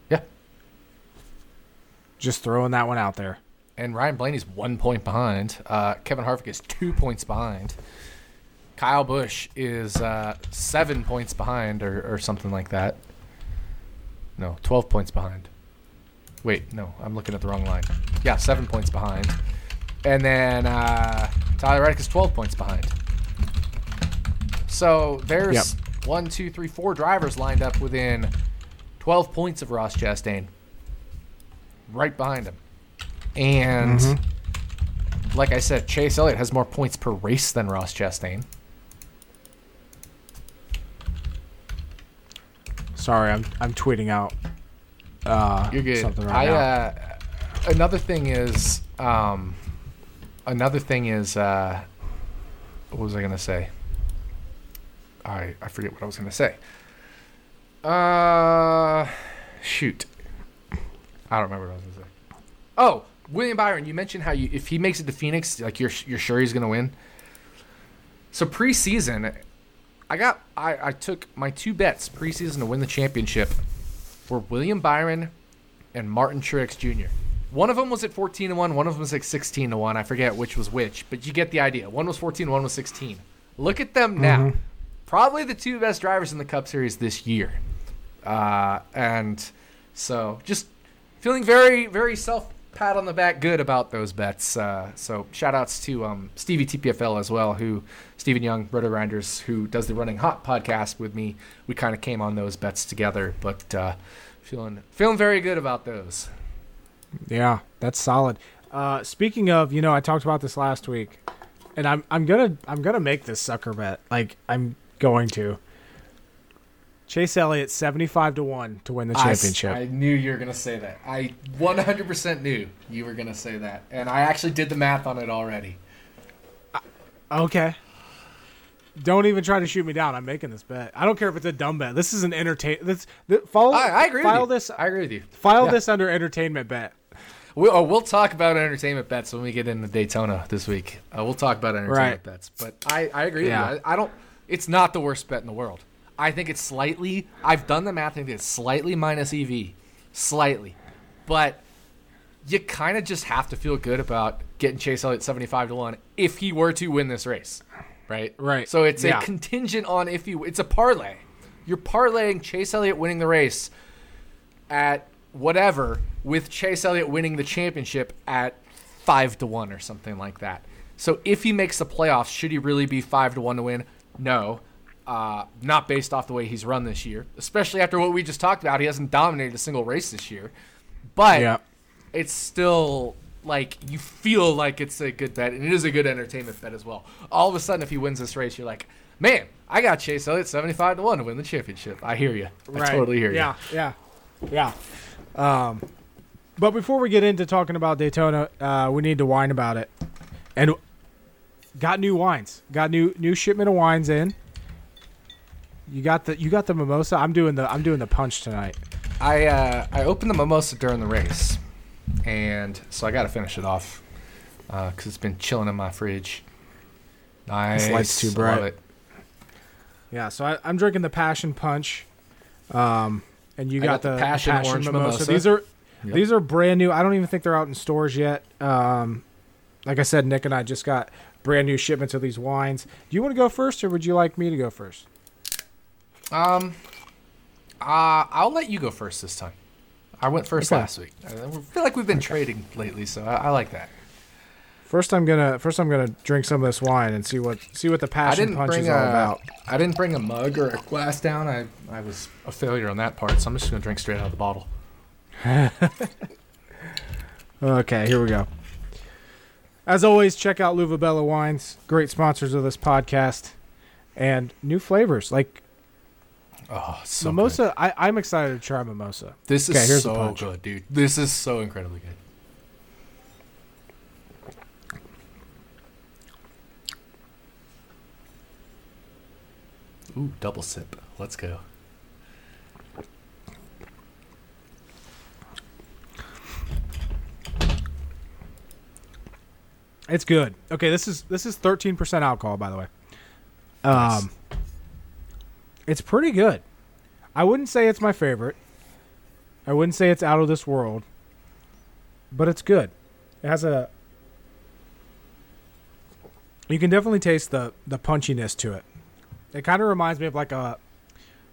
Yeah. Just throwing that one out there and Ryan Blaney's one point behind. Uh, Kevin Harvick is two points behind. Kyle Busch is uh, seven points behind, or, or something like that. No, twelve points behind. Wait, no, I'm looking at the wrong line. Yeah, seven points behind. And then uh, Tyler Reddick is twelve points behind. So there's yep. one, two, three, four drivers lined up within twelve points of Ross Chastain. Right behind him. And mm-hmm. like I said, Chase Elliott has more points per race than Ross Chastain. Sorry, I'm I'm tweeting out. Uh, You're good. Something right I. Uh, another thing is, um, another thing is, uh, what was I gonna say? I I forget what I was gonna say. Uh, shoot, I don't remember what I was gonna say. Oh, William Byron, you mentioned how you if he makes it to Phoenix, like you're you're sure he's gonna win. So preseason, I got I, I took my two bets preseason to win the championship were William Byron and Martin Truex Jr. One of them was at 14 to 1, one of them was like 16 to 1. I forget which was which, but you get the idea. One was 14, one was 16. Look at them now. Mm-hmm. Probably the two best drivers in the Cup Series this year. Uh, and so just feeling very, very self pat on the back good about those bets. Uh, so shout outs to um, Stevie TPFL as well, who Stephen Young, RotoGrinders, who does the Running Hot podcast with me. We kind of came on those bets together, but uh, feeling feeling very good about those. Yeah, that's solid. Uh, speaking of, you know, I talked about this last week, and I'm I'm gonna I'm gonna make this sucker bet. Like I'm going to. Chase Elliott seventy five to one to win the championship. I, knew you were gonna say that. I 100% knew you were gonna say that, and I actually did the math on it already. okay. Don't even try to shoot me down. I'm making this bet. I don't care if it's a dumb bet. This is an entertain. This, th- follow. I, I agree. File with you. this. I agree with you. File Yeah. this under entertainment bet. We'll, oh, we'll talk about entertainment bets when we get into Daytona this week. Uh, we'll talk about entertainment Right. bets. But I, I agree Yeah. with you. I, I don't. It's not the worst bet in the world. I think it's slightly. I've done the math. I think it's slightly minus EV, slightly, but you kind of just have to feel good about getting Chase Elliott seventy five to one if he were to win this race, right? Right. So it's Yeah. a contingent on if he. It's a parlay. You're parlaying Chase Elliott winning the race at whatever with Chase Elliott winning the championship at five to one or something like that. So if he makes the playoffs, should he really be five to one to win? No, uh, not based off the way he's run this year. Especially after what we just talked about, he hasn't dominated a single race this year. But Yeah. it's still like you feel like it's a good bet, and it is a good entertainment bet as well. All of a sudden, if he wins this race, you're like, man, I got Chase Elliott seventy five to one to win the championship. I hear you. I totally hear you. Yeah, yeah, yeah. Um, but before we get into talking about Daytona, uh, we need to whine about it. And got new wines. Got new new shipment of wines in. You got the you got the mimosa. I'm doing the I'm doing the punch tonight. I uh, I opened the mimosa during the race, and so I got to finish it off because it's been chilling in my fridge. Nice, light's too bright. love it. Yeah, so I, I'm drinking the passion punch. Um, and you got, got the the, Passion Orange Mimosa. These are Yep. these are brand new. I don't even think they're out in stores yet. Um, like I said, Nick and I just got brand new shipments of these wines. Do you want to go first, or would you like me to go first? Um, uh, I'll let you go first this time. I went first Okay. last week. I feel like we've been trading lately, so I, I like that. First, I'm gonna first I'm gonna drink some of this wine and see what see what the passion punch is a, all about. I didn't bring a mug or a glass down. I I was a failure on that part, so I'm just gonna drink straight out of the bottle. Okay, here we go. As always, check out L'uva Bella Wines, great sponsors of this podcast, and new flavors like Oh, so good. mimosa. I, I'm excited to try mimosa. This is Okay, here's the so punch. good, dude. This is so incredibly good. Ooh, double sip. Let's go. It's good. Okay, this is this is 13% alcohol, by the way. Nice. Um, It's pretty good. I wouldn't say it's my favorite. I wouldn't say it's out of this world, but it's good. It has a. You can definitely taste the the punchiness to it. It kind of reminds me of like a,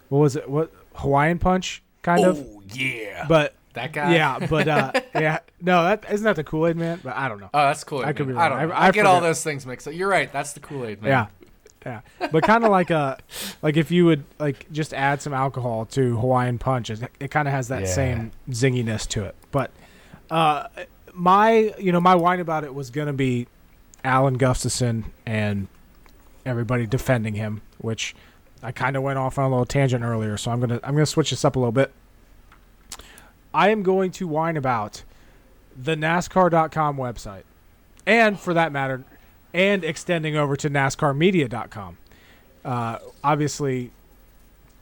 what was it? What Hawaiian punch kind of, oh yeah, but that guy. yeah, but uh, yeah, no, that isn't that the Kool Aid man? But I don't know. Oh, that's Kool Aid. I could be I don't. I- I, I get all those things mixed up. You're right. That's the Kool Aid man. Yeah. Yeah. But kind of like a like if you would like just add some alcohol to Hawaiian punch, it, it kind of has that Yeah. same zinginess to it. But uh my you know my whine about it was going to be Alan Gustafson and everybody defending him, which I kind of went off on a little tangent earlier, so I'm to I'm going to switch this up a little bit. I am going to whine about the NASCAR.com website. And for that matter, and extending over to NASCARmedia.com. Uh, obviously,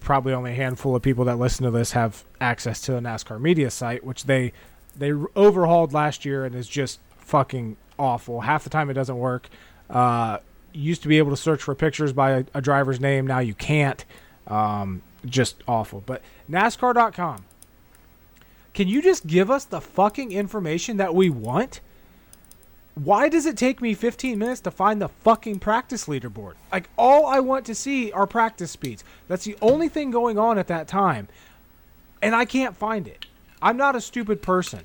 probably only a handful of people that listen to this have access to the NASCAR media site, which they they overhauled last year and is just fucking awful. Half the time it doesn't work. Uh, used to be able to search for pictures by a, a driver's name. Now you can't. Um, just awful. But NASCAR.com. Can you just give us the fucking information that we want? Why does it take me 15 minutes to find the fucking practice leaderboard? Like, all I want to see are practice speeds. That's the only thing going on at that time. And I can't find it. I'm not a stupid person.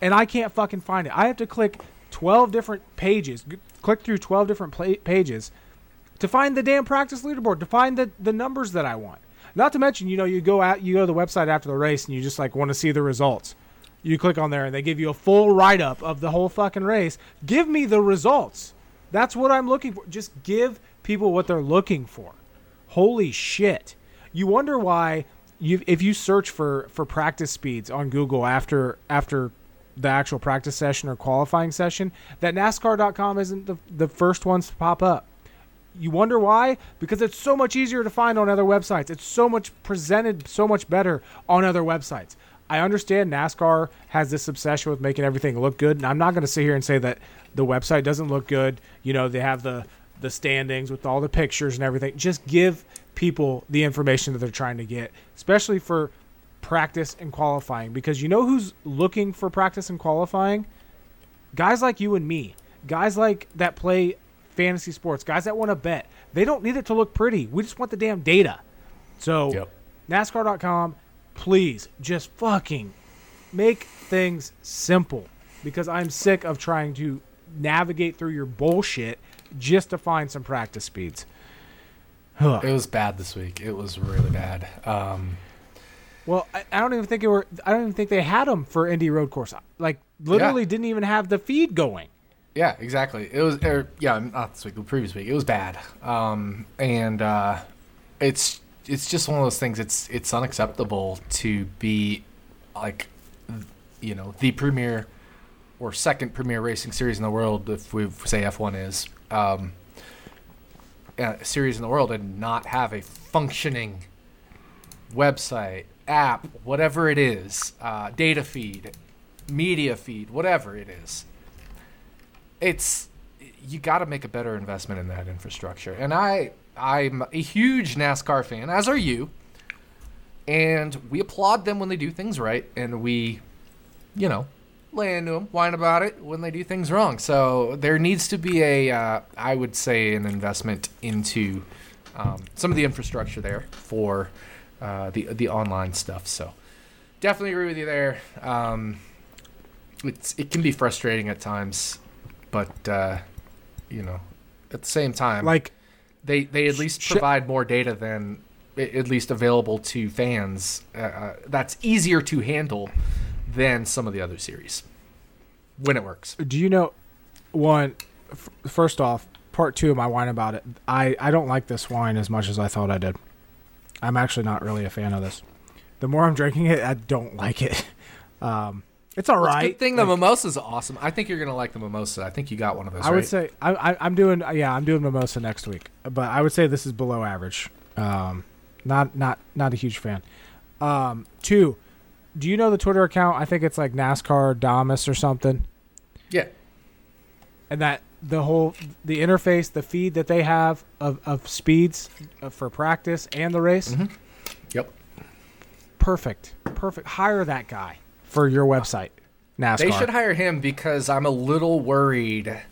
And I can't fucking find it. I have to click 12 different pages, click through 12 different pages to find the damn practice leaderboard, to find the, the numbers that I want. Not to mention, you know, you go out, you go to the website after the race, and you just like want to see the results. You click on there, and they give you a full write up of the whole fucking race. Give me the results. That's what I'm looking for. Just give people what they're looking for. Holy shit! You wonder why you if you search for for practice speeds on Google after after the actual practice session or qualifying session, that NASCAR.com isn't the the first ones to pop up. You wonder why? Because it's so much easier to find on other websites. It's so much presented so much better on other websites. I understand NASCAR has this obsession with making everything look good, and I'm not going to sit here and say that the website doesn't look good. You know, they have the the standings with all the pictures and everything. Just give people the information that they're trying to get, especially for practice and qualifying because you know who's looking for practice and qualifying? Guys like you and me. Guys like that play fantasy sports, guys that want to bet. They don't need it to look pretty. We just want the damn data. So, Yep. NASCAR.com, please just fucking make things simple because I'm sick of trying to navigate through your bullshit just to find some practice speeds. It was bad this week. It was really bad. Um, Well, I, I don't even think it were. I don't even think they had them for Indy Road Course. Like, literally, Yeah. didn't even have the feed going. Yeah, exactly. It was, er, yeah, not this week, the previous week. It was bad, um, and uh, it's it's just one of those things. It's it's unacceptable to be like, you know, the premier or second premier racing series in the world, if we say F one is, um, uh, series in the world, and not have a functioning website, app, whatever it is, uh, data feed, media feed, whatever it is it's you got to make a better investment in that infrastructure. And I I'm a huge NASCAR fan, as are you. And we applaud them when they do things right, and we, you know, lay into them, whine about it when they do things wrong. So there needs to be a, uh, I would say, an investment into um, some of the infrastructure there for uh, the the online stuff. So definitely agree with you there. Um, it's it can be frustrating at times but uh, you know, at the same time, Like, they they at least provide more data than at least available to fans. Uh, Uh, that's easier to handle than some of the other series when it works. do you know? One, f- first off, part two of my wine about it. I I don't like this wine as much as I thought I did. I'm actually not really a fan of this. The more I'm drinking it, I don't like it. Um, it's all right. Well, it's a. Good thing the mimosa's awesome. I think you're gonna like the mimosa. I think you got one of those. I would say I, I, I'm doing yeah I'm doing mimosa next week, but I would say this is below average. Um, not not not a huge fan. Um, two, do you know the Twitter account? I think it's like NASCAR Damas or something, yeah. and that the whole the interface, the feed that they have of of speeds uh, for practice and the race, Mhm. Yep. perfect, perfect. Hire that guy for your website, NASCAR. They should hire him because I'm a little worried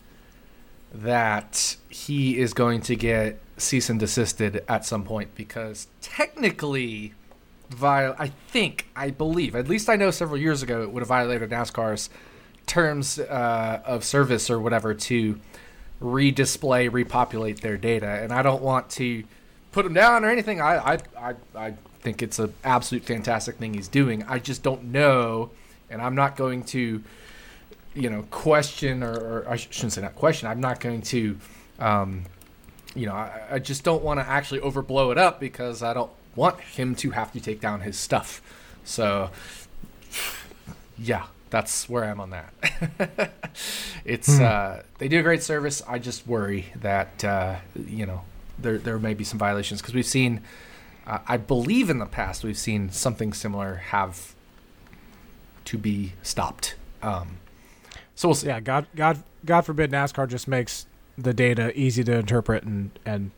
that he is going to get cease and desisted at some point because technically, viol- I think, I believe, at least I know several years ago it would have violated NASCAR's terms uh, of service or whatever to redisplay, repopulate their data. And I don't want to put him down or anything. I, I, I, I think it's an absolute fantastic thing he's doing. I just don't know, and I'm not going to, you know, question or, or I sh- shouldn't say not question. I'm not going to, um, you know, I, I just don't want to actually overblow it up because I don't want him to have to take down his stuff. So, yeah, that's where I'm on that. it's uh, they do a great service. I just worry that uh, you know there there may be some violations because we've seen. Uh, I believe in the past we've seen something similar have to be stopped. Um, so we'll see. Yeah, God, God, God forbid NASCAR just makes the data easy to interpret and and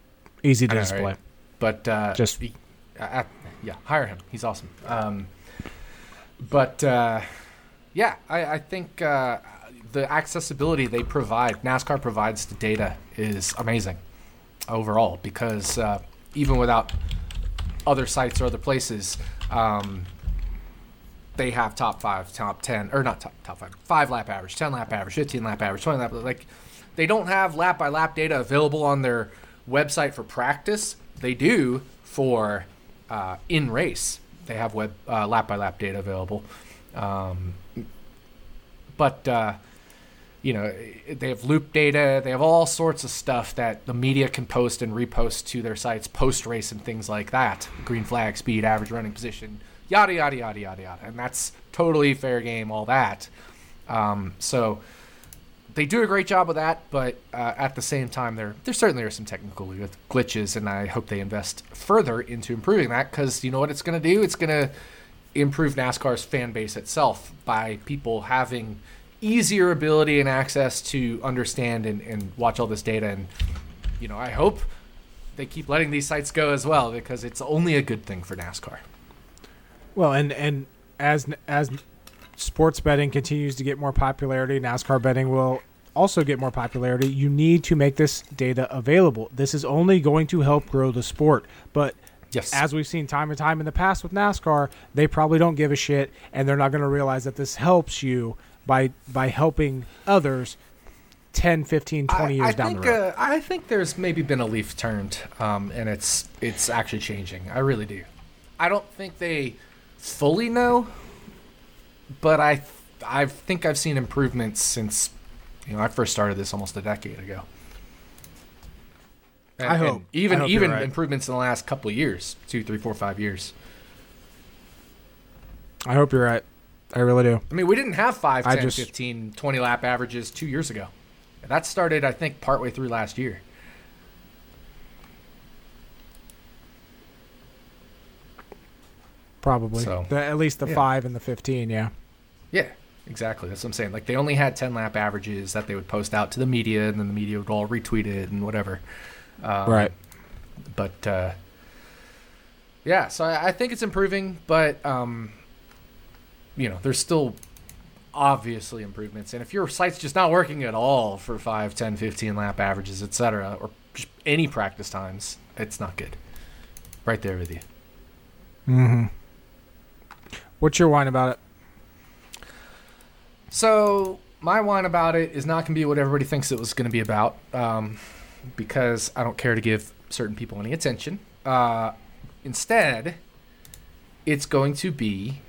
easy to know, display. right? But uh, Just- he- uh, yeah, hire him. He's awesome. Um, but uh, yeah, I, I think uh, the accessibility they provide, NASCAR provides to data, is amazing overall because uh, even without other sites or other places, um, they have top five, top ten, or not top top five, five lap average, ten lap average, fifteen lap average, twenty lap. Like they don't have lap by lap data available on their website for practice. They do for uh, in race. They have web uh, lap by lap data available, um, but uh, you know they have loop data. They have all sorts of stuff that the media can post and repost to their sites post race and things like that. Green flag, speed, average running position, yada yada yada yada yada, and that's totally fair game. All that. Um, so they do a great job of that, but uh, at the same time, there there certainly are some technical glitches, and I hope they invest further into improving that because you know what it's going to do? It's going to improve NASCAR's fan base itself by people having easier ability and access to understand and, and watch all this data. And you know, I hope they keep letting these sites go as well because it's only a good thing for NASCAR. Well, and and as as sports betting continues to get more popularity, NASCAR betting will also get more popularity. You need to make this data available. This is only going to help grow the sport. But Yes. as we've seen time and time in the past with NASCAR, they probably don't give a shit and they're not going to realize that this helps you by by helping others 10, 15, 20 I, years I down think, the road. Uh, I think there's maybe been a leaf turned, um, and it's it's actually changing. I really do. I don't think they fully know, but I I think I've seen improvements since you know I first started this almost a decade ago. And, I hope- even I hope even right. improvements in the last couple of years, two, three, four, five years. I hope you're right. I really do. I mean, we didn't have 5, 10, just- 15, 20 lap averages two years ago. That started, I think, partway through last year. Probably. So, The- at least the yeah. 5 and the 15, yeah. Yeah, exactly. That's what I'm saying. Like they only had 10 lap averages that they would post out to the media, and then the media would all retweet it and whatever. Um, Right. But uh, yeah, so I, I think it's improving, but um, you know, there's still obviously improvements. And if your site's just not working at all for 5, 10, 15 lap averages, etc., or any practice times, it's not good. Right there with you. Mm-hmm. What's your whine about it? So my whine about it is not going to be what everybody thinks it was going to be about, um, because I don't care to give certain people any attention. Uh, instead, it's going to be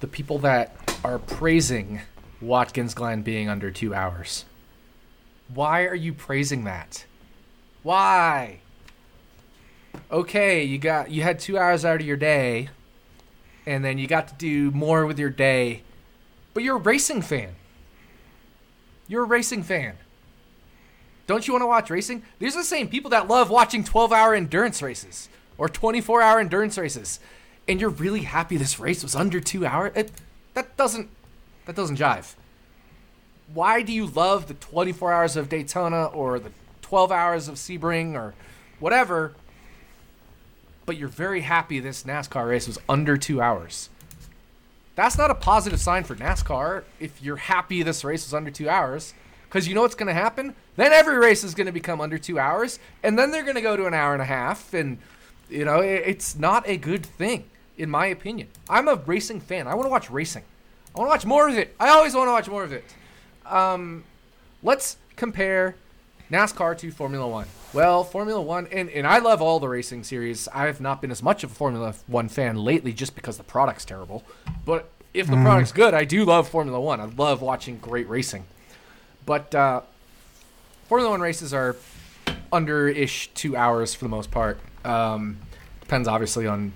the people that are praising Watkins Glen being under two hours. Why are you praising that? Why? Okay, you got you had two hours out of your day, and then you got to do more with your day but you're a racing fan. You're a racing fan. Don't you want to watch racing? These are the same people that love watching 12 hour endurance races or 24 hour endurance races. And you're really happy this race was under two hours? It, that doesn't that doesn't jive. Why do you love the 24 hours of Daytona or the 12 hours of Sebring or whatever? But you're very happy this NASCAR race was under two hours. That's not a positive sign for NASCAR if you're happy this race was under two hours. Because you know what's going to happen? Then every race is going to become under two hours, and then they're going to go to an hour and a half. And, you know, it, it's not a good thing, in my opinion. I'm a racing fan. I want to watch racing. I want to watch more of it. I always want to watch more of it. Um, let's compare NASCAR to Formula One. Well, Formula One, and, and I love all the racing series. I have not been as much of a Formula One fan lately just because the product's terrible. But if the product's good, I do love Formula One. I love watching great racing. But uh, Formula One races are under ish two hours for the most part. Um, depends obviously on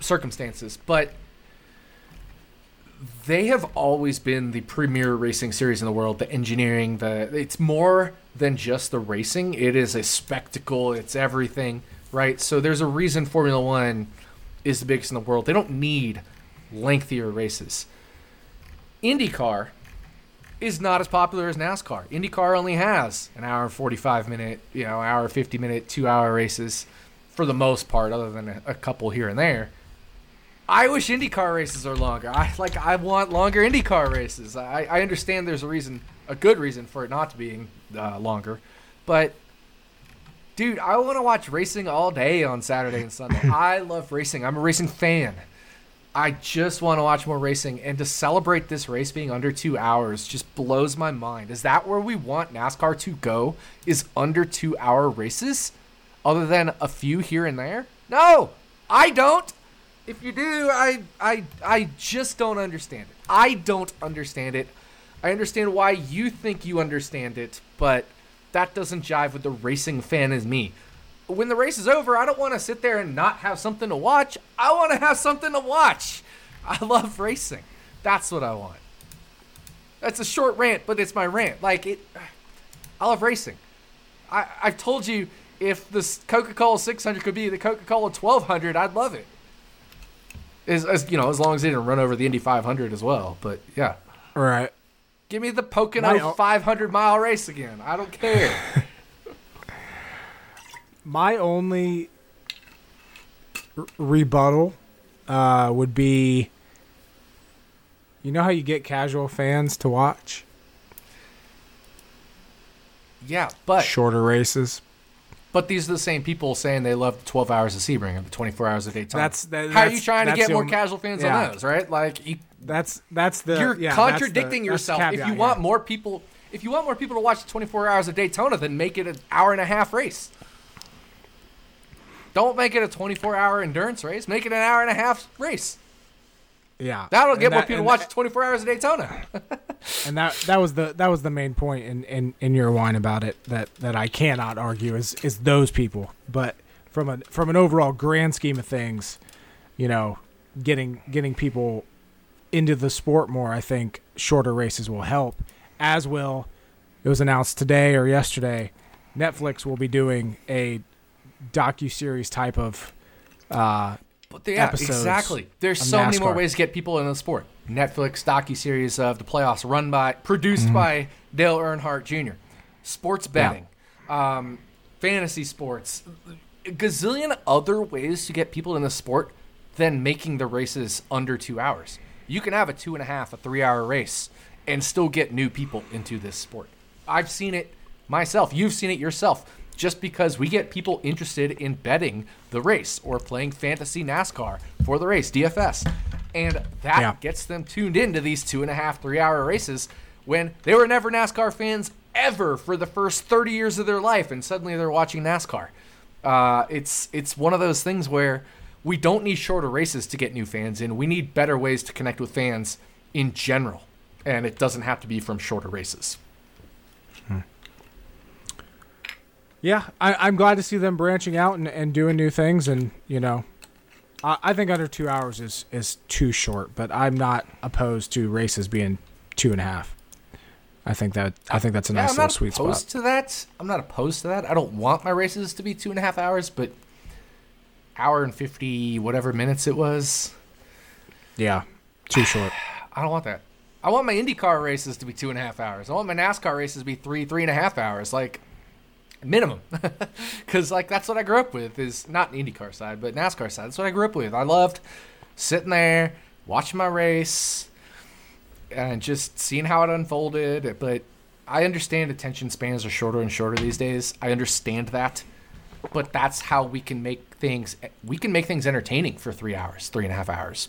circumstances. But they have always been the premier racing series in the world. The engineering, the it's more than just the racing. It is a spectacle. It's everything, right? So there's a reason Formula One is the biggest in the world. They don't need lengthier races. IndyCar is not as popular as NASCAR. IndyCar only has an hour and 45 minute, you know, hour 50 minute, two hour races for the most part, other than a, a couple here and there. I wish IndyCar races are longer. I like I want longer IndyCar races. I, I understand there's a reason, a good reason for it not being uh, longer, but dude, I want to watch racing all day on Saturday and Sunday. I love racing. I'm a racing fan. I just want to watch more racing, and to celebrate this race being under two hours just blows my mind. Is that where we want NASCAR to go? Is under two hour races, other than a few here and there? No, I don't. If you do, I I I just don't understand it. I don't understand it. I understand why you think you understand it, but that doesn't jive with the racing fan as me when the race is over, I don't want to sit there and not have something to watch. I want to have something to watch. I love racing. That's what I want. That's a short rant, but it's my rant. Like it, I love racing. I I've told you if the Coca-Cola 600 could be the Coca-Cola 1200, I'd love it. As, as you know, as long as they didn't run over the Indy 500 as well. But yeah, All right. give me the Pocono My- 500 mile race again. I don't care. My only r- rebuttal uh, would be you know how you get casual fans to watch yeah, but shorter races? But these are the same people saying they love the 12 hours of Sebring and the 24 hours of Daytona. That's- that- How are you trying to get more only- casual fans yeah. on those, right? Like you, That's that's the you're yeah, contradicting the yourself. if you here. want more people, if you want more people to watch the 24 hours of Daytona, then make it an hour and a half race. Don't make it a 24 hour endurance race. Make it an hour and a half race. Yeah, That'll And get more that- people to watch that- 24 hours of Daytona. and that that was the that was the main point in, in, in your whine about it that, that I cannot argue is is those people. But from a from an overall grand scheme of things, you know, getting getting people into the sport more, I think shorter races will help. As will it was announced today or yesterday, Netflix will be doing a docu series type of uh, But yeah, episodes exactly. There's so many more ways to get people in the sport. Netflix docu series of the playoffs, run by, produced Mm-hmm. by Dale Earnhardt Jr. Sports betting, um, fantasy sports, a gazillion other ways to get people in the sport than making the races under two hours. You can have a two and a half, a three hour race, and still get new people into this sport. I've seen it myself. You've seen it yourself. Just because we get people interested in betting the race or playing fantasy NASCAR for the race, DFS. And that Yeah. gets them tuned into these two and a half, three hour races when they were never NASCAR fans ever for the first 30 years of their life, and suddenly they're watching NASCAR. Uh, it's it's one of those things where we don't need shorter races to get new fans in. We need better ways to connect with fans in general, and it doesn't have to be from shorter races. Yeah, I, I'm glad to see them branching out and, and doing new things. And you know, I, I think under two hours is is too short. But I'm not opposed to races being two and a half. I think that I think that's a Yeah, nice I'm little not sweet opposed spot. to that. I'm not opposed to that. I don't want my races to be two and a half hours, but hour and fifty whatever minutes it was. Yeah, too short. I don't want that. I want my IndyCar races to be two and a half hours. I want my NASCAR races to be three, three and a half hours, like minimum. Because like that's what I grew up with. Is not IndyCar side, but NASCAR side. That's what I grew up with. I loved sitting there watching my race and just seeing how it unfolded. But I understand attention spans are shorter and shorter these days. I understand that. But that's how we can make things. We can make things entertaining for three hours, three and a half hours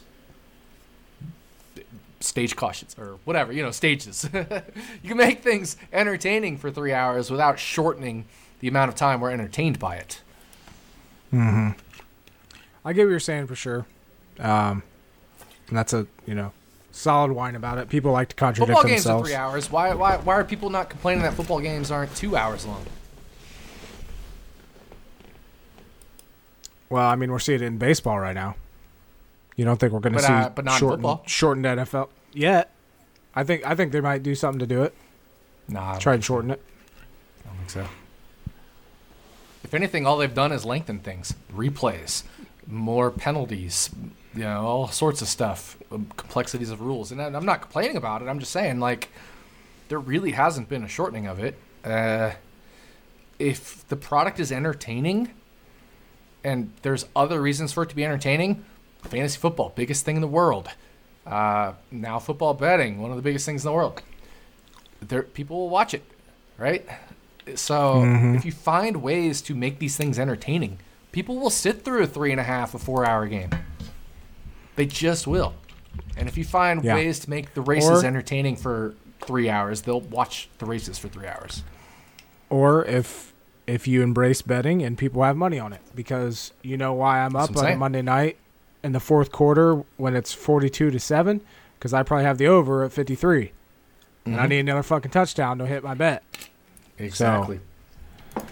stage cautions or whatever, you know, stages. you can make things entertaining for three hours without shortening the amount of time we're entertained by it. Mm-hmm. I get what you're saying for sure. Um, and that's a you know solid whine about it. People like to contradict themselves. Football games are three hours. Why, why, why are people not complaining that football games aren't two hours long? Well, I mean, we're seeing it in baseball right now. You don't think we're going to see uh, but not in shortened, football. shortened NFL yet? I think I think they might do something to do it. Nah, Try and shorten it. I don't think so. If anything, all they've done is lengthen things, replays, more penalties, you know, all sorts of stuff, um, complexities of rules. And I'm not complaining about it. I'm just saying, like, there really hasn't been a shortening of it. Uh, if the product is entertaining, and there's other reasons for it to be entertaining, fantasy football, biggest thing in the world. Uh, now football betting, one of the biggest things in the world. There, people will watch it, right? So Mhm. if you find ways to make these things entertaining, people will sit through a three and a half, a four hour game. They just will. And if you find Yeah. ways to make the races Or- entertaining for three hours, they'll watch the races for three hours. Or if if you embrace betting and people have money on it, because you know why I'm up on a. Monday night in the fourth quarter when it's 42 to seven, because I probably have the over at 53, and I Mhm. need another fucking touchdown to hit my bet. Exactly.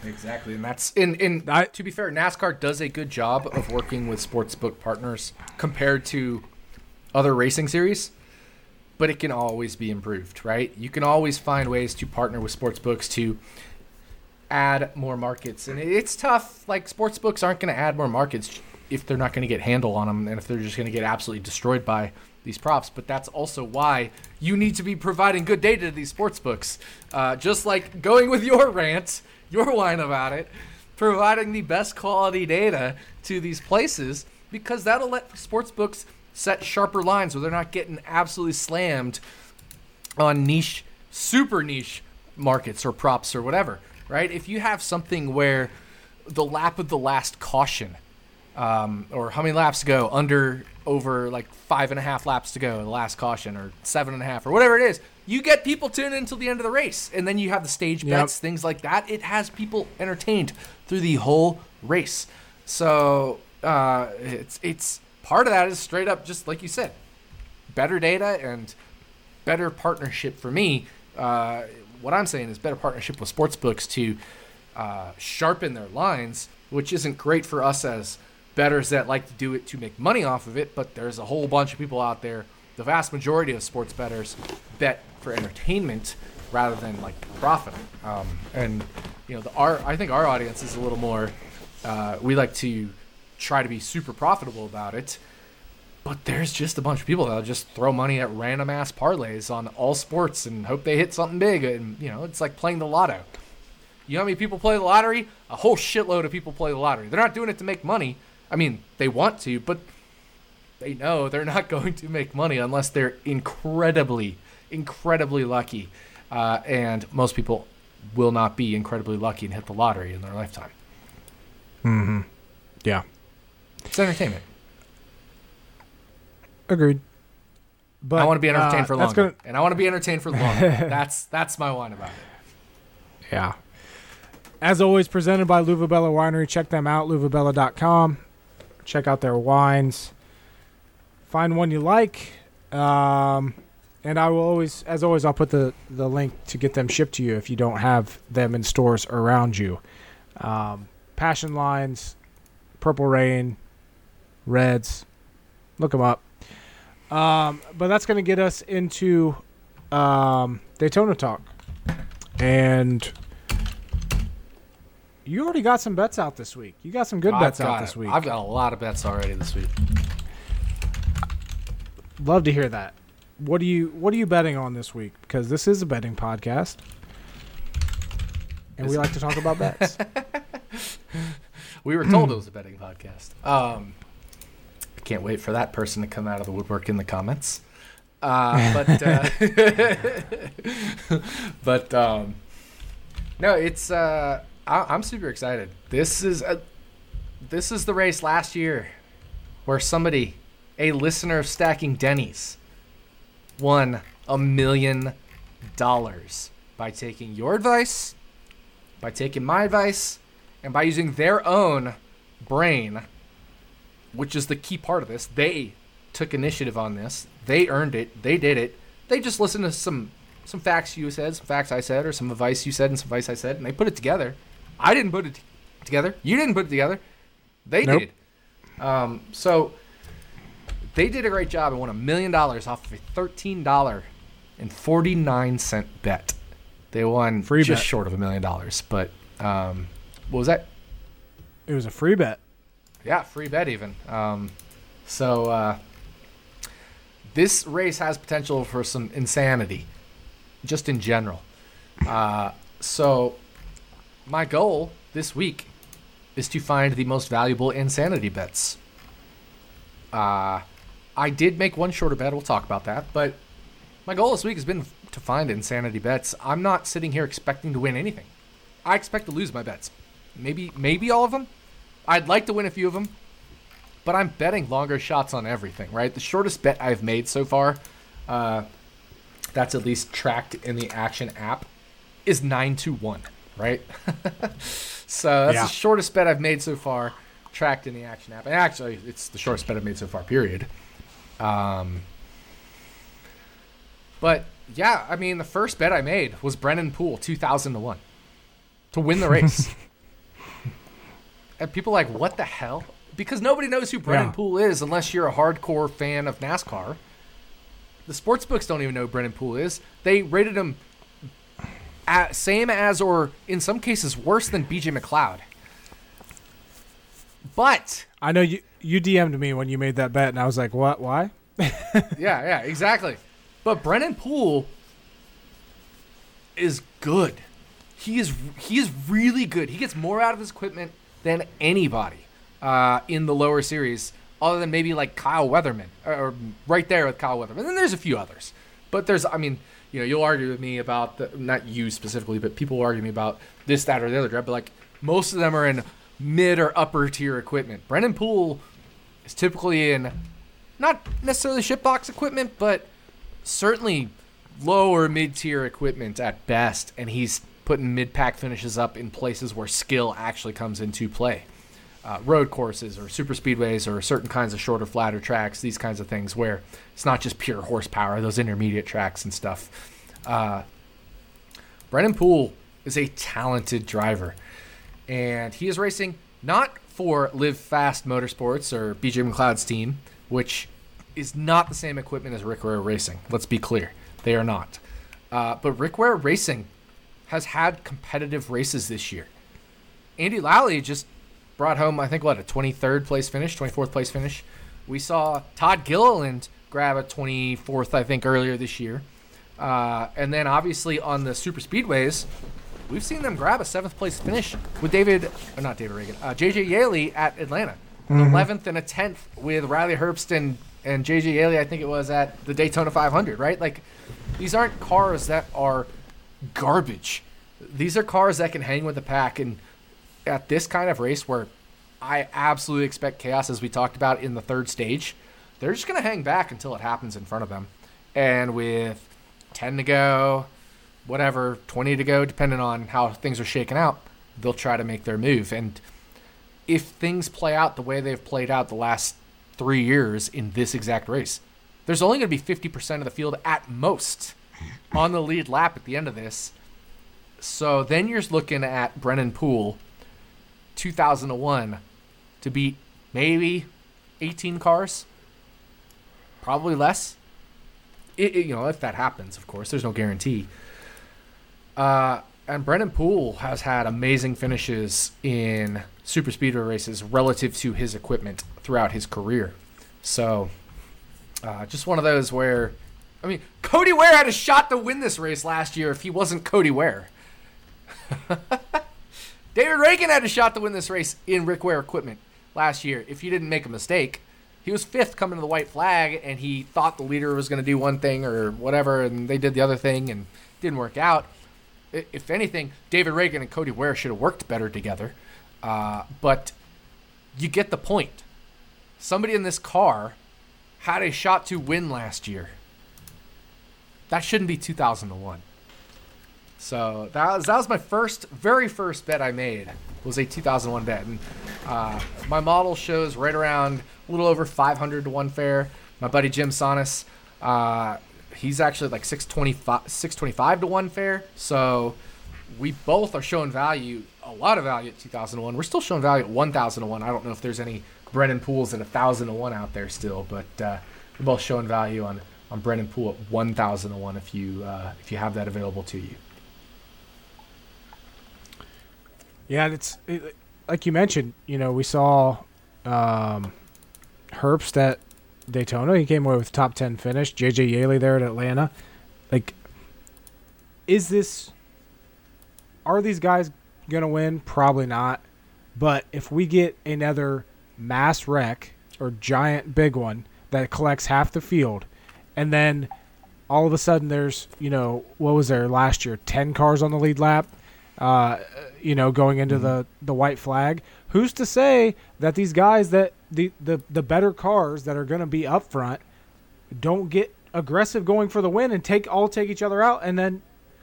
Exactly, and that's in in. I- to be fair, NASCAR does a good job of working with sportsbook partners compared to other racing series, but it can always be improved, right? You can always find ways to partner with sportsbooks to add more markets, and it's tough. Like sportsbooks aren't going to add more markets if they're not going to get handle on them, and if they're just going to get absolutely destroyed by these props. But that's also why you need to be providing good data to these sportsbooks. Uh, just like going with your rant, your whine about it, providing the best quality data to these places because that'll let sports books set sharper lines where they're not getting absolutely slammed on niche, super niche markets or props or whatever, right? If you have something where the lap of the last caution, um, or how many laps to go under over like five and a half laps to go, the last caution, or seven and a half, or whatever it is, you get people tuned in until the end of the race, and then you have the stage Yep. bets, things like that. It has people entertained through the whole race. So uh, it's it's part of that is straight up just like you said, better data and better partnership for me. Uh, what I'm saying is better partnership with sports books to uh, sharpen their lines, which isn't great for us as betters that like to do it to make money off of it. But there's a whole bunch of people out there. The vast majority of sports betters bet for entertainment rather than like profit. Um, and you know, the our I think our audience is a little more. Uh, we like to try to be super profitable about it. But there's just a bunch of people that'll just throw money at random ass parlays on all sports and hope they hit something big. And you know, it's like playing the lotto. You know how many people play the lottery? A whole shitload of people play the lottery. They're not doing it to make money. I mean, they want to, but they know they're not going to make money unless they're incredibly, incredibly lucky. Uh, and most people will not be incredibly lucky and hit the lottery in their lifetime. Mm-hmm. Yeah, It's entertainment. agreed. But I want to be entertained uh, for longer, gonna- and I want to be entertained for longer. that's that's my one about it. Yeah. As always, presented by L'uva Bella Winery. Check them out, luvabella.com. Check out their wines. Find one you like. Um, and I will always, as always, I'll put the, the link to get them shipped to you if you don't have them in stores around you. Um, Passion Lines, Purple Rain, Reds. Look them up. Um, but that's going to get us into um, Daytona Talk. And you already got some bets out this week. You got some good I've bets out this it. week. I've got a lot of bets already this week. Love to hear that. What do you What are you betting on this week? Because this is a betting podcast, and we Is- like to talk about bets. We were told it was a betting podcast. Um, I can't wait for that person to come out of the woodwork in the comments. Uh, but uh, but um, no, it's uh, I, I'm super excited. This is a, this is the race last year where somebody, a listener of Stacking Dennys, won a million dollars by taking your advice, by taking my advice, and by using their own brain, which is the key part of this. They took initiative on this. They earned it. They did it. They just listened to some some facts you said, some facts I said, or some advice you said, and some advice I said, and they put it together. I didn't put it t- together. You didn't put it together. They Nope. did. Um, so they did a great job and won a million dollars off of a thirteen dollar and forty nine cent bet. They won Free just bet. short of a million dollars, but um, what was that? it was a free bet. Yeah, free bet even. Um, so uh, this race has potential for some insanity. just in general. Uh, so, my goal this week is to find the most valuable insanity bets. Uh, I did make one shorter bet. We'll talk about that. But my goal this week has been to find insanity bets. I'm not sitting here expecting to win anything. I expect to lose my bets. Maybe, maybe all of them. I'd like to win a few of them, but I'm betting longer shots on everything. Right, the shortest bet I've made so far, uh, that's at least tracked in the Action app, is nine to one. Right, so that's Yeah. the shortest bet I've made so far, tracked in the Action app. And actually, it's the shortest bet I've made so far. Period. Um, but yeah, I mean, the first bet I made was Brennan Poole, two thousand to one, to win the race. and people are like, what the hell? Because nobody knows who Brennan Yeah. Poole is unless you're a hardcore fan of NASCAR. The sports books don't even know who Brennan Poole is. They rated him at, same as, or in some cases, worse than BJ McLeod. But I know you you DM'd me when you made that bet, and I was like, "What? Why?" yeah, yeah, exactly. But Brennan Poole is good. He is he is really good. He gets more out of his equipment than anybody uh, in the lower series, other than maybe like Kyle Weatherman, or, or right there with Kyle Weatherman. And then there's a few others, but there's I mean, you know, you'll argue with me about the not you specifically, but people will argue me about this, that, or the other. But like most of them are in mid or upper tier equipment. Brennan Poole is typically in not necessarily shipbox equipment, but certainly lower mid tier equipment at best. And he's putting mid pack finishes up in places where skill actually comes into play. Uh, road courses or super speedways or certain kinds of shorter, flatter tracks, these kinds of things where it's not just pure horsepower, those intermediate tracks and stuff. Uh, Brennan Poole is a talented driver, and he is racing not for Live Fast Motorsports or BJ McLeod's team, which is not the same equipment as Rick Ware Racing. Let's be clear, they are not. Uh, but Rick Ware Racing has had competitive races this year. Andy Lally just brought home, I think, what a 23rd place finish, 24th place finish. We saw Todd Gilliland grab a 24th, I think, earlier this year. Uh, and then obviously on the super speedways, we've seen them grab a seventh place finish with David, or not David Ragan, uh, JJ Yeley at Atlanta, an 11th and a 10th with Riley Herbst and, and JJ Yeley, I think it was at the Daytona 500, right? Like these aren't cars that are garbage. These are cars that can hang with the pack. And at this kind of race where I absolutely expect chaos, as we talked about in the third stage, they're just going to hang back until it happens in front of them. And with 10 to go, whatever, 20 to go, depending on how things are shaken out, they'll try to make their move. And if things play out the way they've played out the last three years in this exact race, there's only going to be 50% of the field at most on the lead lap at the end of this. So then you're looking at Brennan Poole, 2001, to beat maybe 18 cars, probably less. It, it- you know, if that happens, of course, there's no guarantee. Uh, and Brennan Poole has had amazing finishes in super speedway races relative to his equipment throughout his career. So, uh, just one of those where, I mean, Cody Ware had a shot to win this race last year if he wasn't Cody Ware. David Ragan had a shot to win this race in Rick Ware equipment last year if he didn't make a mistake. He was fifth coming to the white flag, and he thought the leader was going to do one thing or whatever, and they did the other thing, and didn't work out. If anything, David Ragan and Cody Ware should have worked better together. Uh, but you get the point. Somebody in this car had a shot to win last year. That shouldn't be 2001. So that was that was my first, very first bet I made was a 2001 bet, and uh, my model shows right around a little over 500 to one fair. My buddy Jim Sonis, uh, he's actually like 625, 625 to one fair. So we both are showing value, a lot of value at 2001. We're still showing value at 1001. I don't know if there's any Brennan Pooles at 1001 out there still, but uh, we're both showing value on on Brennan Poole at 1001 if you uh, if you have that available to you. Yeah, it's it, like you mentioned. You know, we saw um, Herbst at Daytona. He came away with top ten finish. JJ Yeley there at Atlanta. Like is this are these guys to win? Probably not. But if we get another mass wreck or giant big one that collects half the field and then all of a sudden there's, you know, what was there last year? 10 cars on the lead lap. Uh, you know, going into mm-hmm. the the white flag. Who's to say that these guys that the the, the better cars that are going to be up front don't get aggressive going for the win and take all take each other out, and then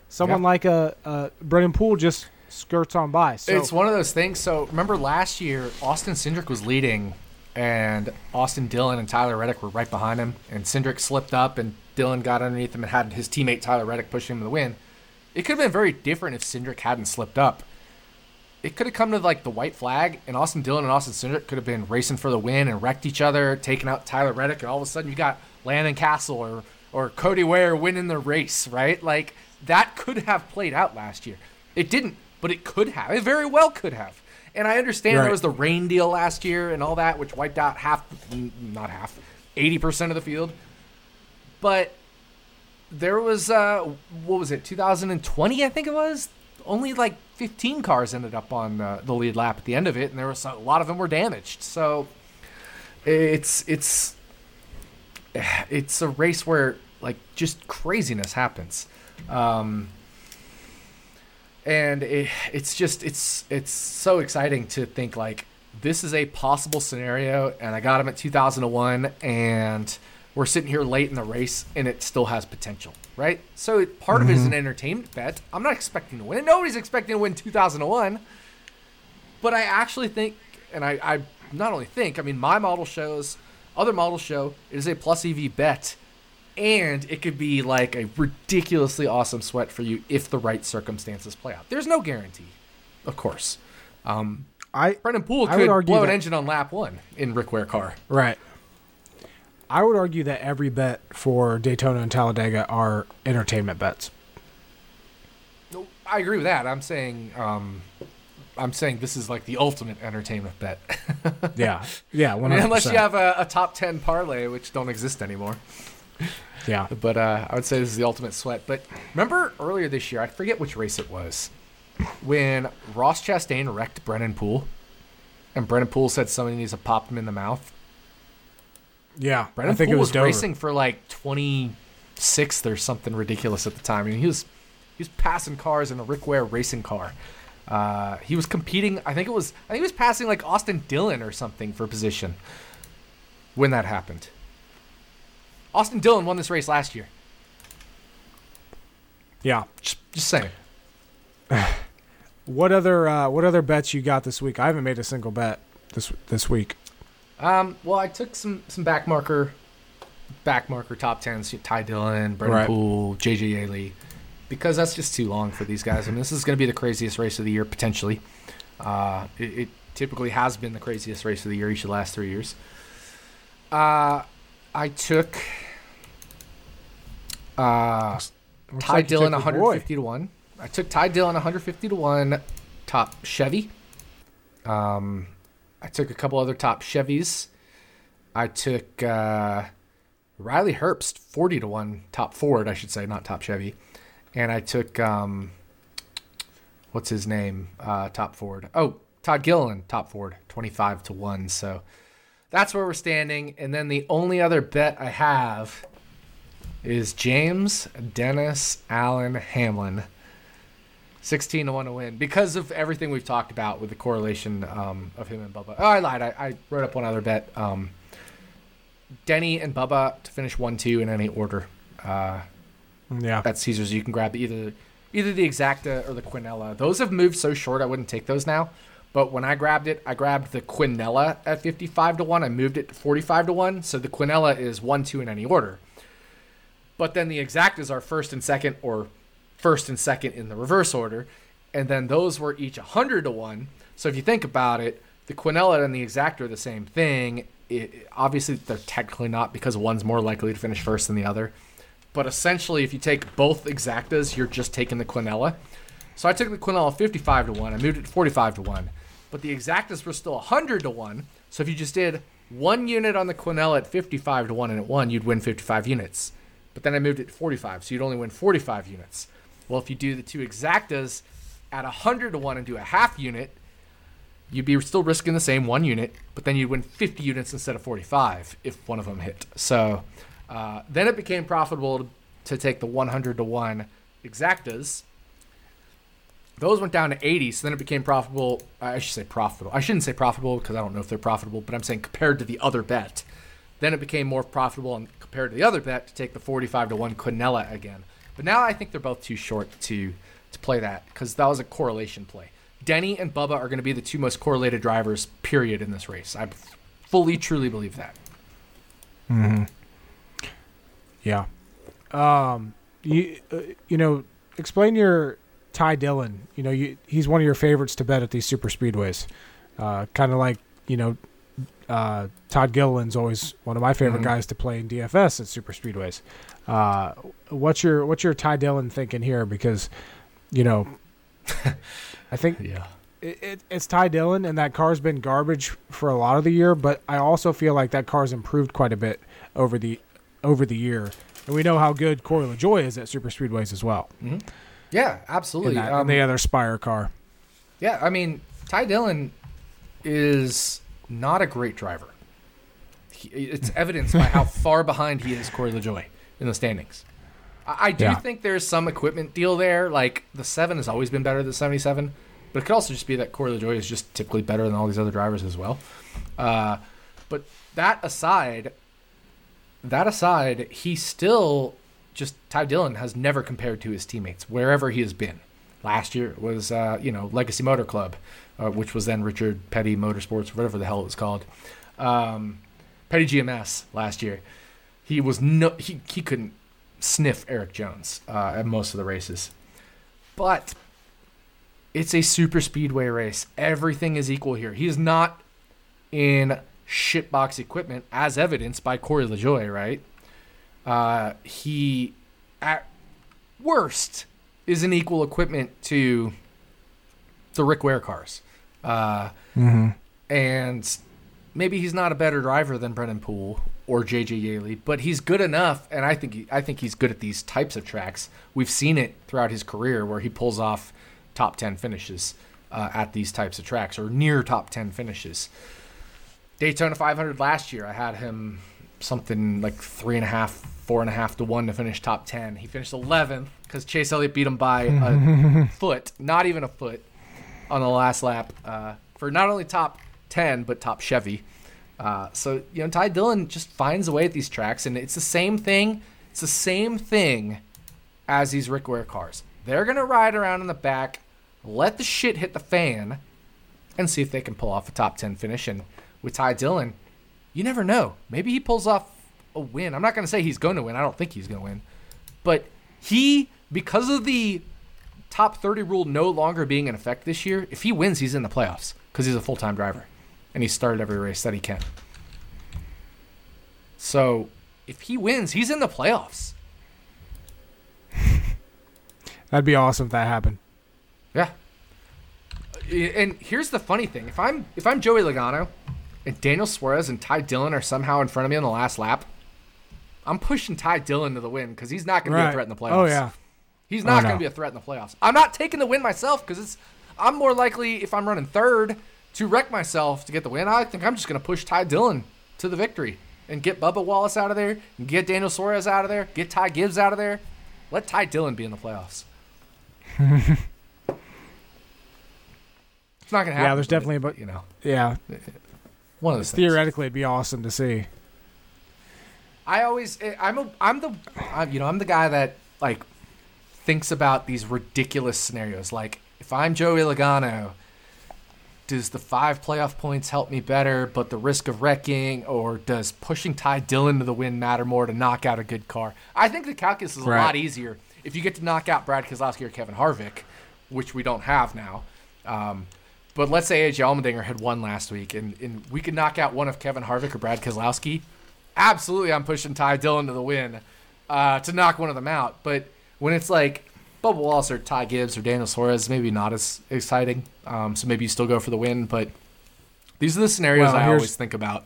someone like a, a Brennan Poole just skirts on by. So it's one of those things. So remember last year, Austin Cindric was leading, and Austin Dillon and Tyler Reddick were right behind him, and Cindric slipped up, and Dillon got underneath him and had his teammate Tyler Reddick pushing him to the win. It could have been very different if Cindric hadn't slipped up. It could have come to like the white flag, and Austin Dillon and Austin Cindric could have been racing for the win and wrecked each other, taking out Tyler Reddick, and all of a sudden you got Landon Cassill or or Cody Ware winning the race, right? Like that could have played out last year. It didn't, but it could have. It very well could have. And I understand right. there was the rain deal last year and all that, which wiped out half, not half, 80% of the field. But there was, uh, what was it, 2020, I think it was? Only like 15 cars ended up on uh, the lead lap at the end of it, and there was a lot of them were damaged. So it's, it's, it's a race where like just craziness happens. Um, and it, it's just it's it's so exciting to think like this is a possible scenario and i got him at 2001 and we're sitting here late in the race and it still has potential right so part mm-hmm. of it is an mm-hmm. entertainment bet i'm not expecting to win nobody's expecting to win 2001 but i actually think and i, I not only think i mean my model shows other models show it is a plus ev bet and it could be like a ridiculously awesome sweat for you if the right circumstances play out. There's no guarantee, of course. Um, I Brennan Poole could blow an engine on lap one in Rick Ware car. Right. I would argue that every bet for Daytona and Talladega are entertainment bets. I agree with that. I'm saying, um, I'm saying this is like the ultimate entertainment bet. yeah, yeah. I mean, unless you have a, a top ten parlay, which don't exist anymore. Yeah. But uh, I would say this is the ultimate sweat. But remember earlier this year, I forget which race it was, when Ross Chastain wrecked Brennan Poole, and Brennan Poole said somebody needs to pop him in the mouth. Yeah, I think Poole it was, was racing for like 26th or something ridiculous at the time. I mean, he was he was passing cars in a Rick Ware racing car. Uh, he was competing. I think it was. I think he was passing like Austin Dillon or something for position when that happened. Austin Dillon won this race last year. Yeah, just, just saying. what other uh, what other bets you got this week? I haven't made a single bet this this week. Um, well, I took some some back marker, back marker top tens. Ty Dillon, Brennan right. Poole, JJ Yeley, because that's just too long for these guys. I mean, this is going to be the craziest race of the year potentially. Uh, it, it, typically has been the craziest race of the year each of the last three years. Uh, I took uh, Ty like Dillon 150 to one. I took Ty Dillon 150 to one. Top Chevy. Um, I took a couple other top Chevys. I took uh, Riley Herbst 40 to one. Top Ford, I should say, not top Chevy. And I took um, what's his name? Uh, top Ford. Oh, Todd Gilliland, top Ford, 25 to one. So that's where we're standing. And then the only other bet I have is James Dennis Alan Hamlin. 16 to 1 to win because of everything we've talked about with the correlation um, of him and Bubba. Oh, I lied. I, I wrote up one other bet. Um, Denny and Bubba to finish 1 2 in any order. Uh, yeah. That's Caesars. You can grab either either the Exacta or the Quinella. Those have moved so short, I wouldn't take those now. But when I grabbed it, I grabbed the Quinella at 55 to 1. I moved it to 45 to 1. So the Quinella is 1 2 in any order. But then the exactas are first and second, or first and second in the reverse order, and then those were each hundred to one. So if you think about it, the Quinella and the exacta are the same thing. It, obviously, they're technically not because one's more likely to finish first than the other. But essentially, if you take both exactas, you're just taking the Quinella. So I took the Quinella 55 to 1. I moved it to 45 to 1. But the exactas were still 100 to 1. So if you just did one unit on the Quinella at 55 to 1 and it won, you'd win 55 units but then I moved it to 45, so you'd only win 45 units. Well, if you do the two exactas at 100 to 1 and do a half unit, you'd be still risking the same one unit, but then you'd win 50 units instead of 45 if one of them hit. So uh, then it became profitable to, to take the 100 to 1 exactas. Those went down to 80, so then it became profitable. I should say profitable. I shouldn't say profitable because I don't know if they're profitable, but I'm saying compared to the other bet. Then it became more profitable and compared to the other bet to take the 45 to 1 Quinella again. But now I think they're both too short to to play that because that was a correlation play. Denny and Bubba are going to be the two most correlated drivers, period, in this race. I fully, truly believe that. Mm-hmm. Yeah. Um. You uh, you know, explain your Ty Dillon. You know, you, he's one of your favorites to bet at these super speedways. Uh, kind of like you know, uh, Todd Gilliland's always one of my favorite Mhm. guys to play in DFS at super speedways. Uh, what's your what's your Ty Dillon thinking here? Because you know, I think Yeah. it, it, it's Ty Dillon, and that car's been garbage for a lot of the year. But I also feel like that car's improved quite a bit over the over the year, and we know how good Corey LaJoie is at super speedways as well. Yeah, In, absolutely. that, Um, in the other Spire car, Yeah, I mean, Ty Dillon is not a great driver. He, it's evidenced by how far behind he is Corey LaJoie in the standings. I, I do Yeah. think there's some equipment deal there. Like the seven has always been better than seventy seven, but it could also just be that Corey LaJoie is just typically better than all these other drivers as well. Uh, but that aside, that aside, he still just Ty Dillon has never compared to his teammates wherever he has been. Last year was uh, you know Legacy Motor Club, uh, which was then Richard Petty Motorsports, whatever the hell it was called. Um, Petty GMS last year. He was no he he couldn't sniff Erik Jones uh, at most of the races, but it's a super speedway race. Everything is equal here. He is not in shitbox equipment, as evidenced by Corey LaJoie, right? Uh, he, at worst, is in equal equipment to the Rick Ware cars. Uh, mm-hmm. and maybe he's not a better driver than Brennan Poole or JJ Yeley, but he's good enough, and I think he, I think he's good at these types of tracks. We've seen it throughout his career where he pulls off top ten finishes uh, at these types of tracks or near top ten finishes. Daytona 500 last year, I had him something like three and a half, four and a half to one to finish top ten. He finished 11th because Chase Elliott beat him by a foot, not even a foot, on the last lap uh, for not only top 10 but top Chevy. Uh, so you know, Ty Dillon just finds a way at these tracks, and it's the same thing. It's the same thing as these Rick Ware cars. They're gonna ride around in the back, let the shit hit the fan, and see if they can pull off a top 10 finish. And with Ty Dillon, you never know. Maybe he pulls off a win. I'm not gonna say he's going to win. I don't think he's gonna win, but he because of the top 30 rule no longer being in effect this year, if he wins, he's in the playoffs because he's a full time driver and he started every race that he can. So if he wins, he's in the playoffs. That'd be awesome if that happened. Yeah. And here's the funny thing: if I'm if I'm Joey Logano, and Daniel Suarez and Ty Dillon are somehow in front of me on the last lap, I'm pushing Ty Dillon to the win because he's not going to be a threat in the oh, playoffs. Oh yeah. He's Oh, not no. going to be a threat in the playoffs. I'm not taking the win myself because it's. I'm more likely if I'm running third to wreck myself to get the win. I think I'm just going to push Ty Dillon to the victory and get Bubba Wallace out of there, and get Daniel Suarez out of there, get Ty Gibbs out of there. Let Ty Dillon be in the playoffs. it's not going to happen. Yeah, there's definitely a bu- you know Yeah. one of those things. Theoretically, it'd be awesome to see. I always eh, I'm a I'm the I'm, you know I'm the guy that like thinks about these ridiculous scenarios. Like if I'm Joey Logano, does the five playoff points help me better, but the risk of wrecking, or does pushing Ty Dillon to the win matter more to knock out a good car? I think the calculus is a Right. lot easier if you get to knock out Brad Keselowski or Kevin Harvick, which we don't have now. Um, but let's say AJ Allmendinger had won last week, and, and we could knock out one of Kevin Harvick or Brad Keselowski. Absolutely, I'm pushing Ty Dillon to the win uh, to knock one of them out. But when it's like Bubba Wallace or Ty Gibbs or Daniel Suarez, maybe not as exciting. Um, so maybe you still go for the win. But these are the scenarios Well, I always think about.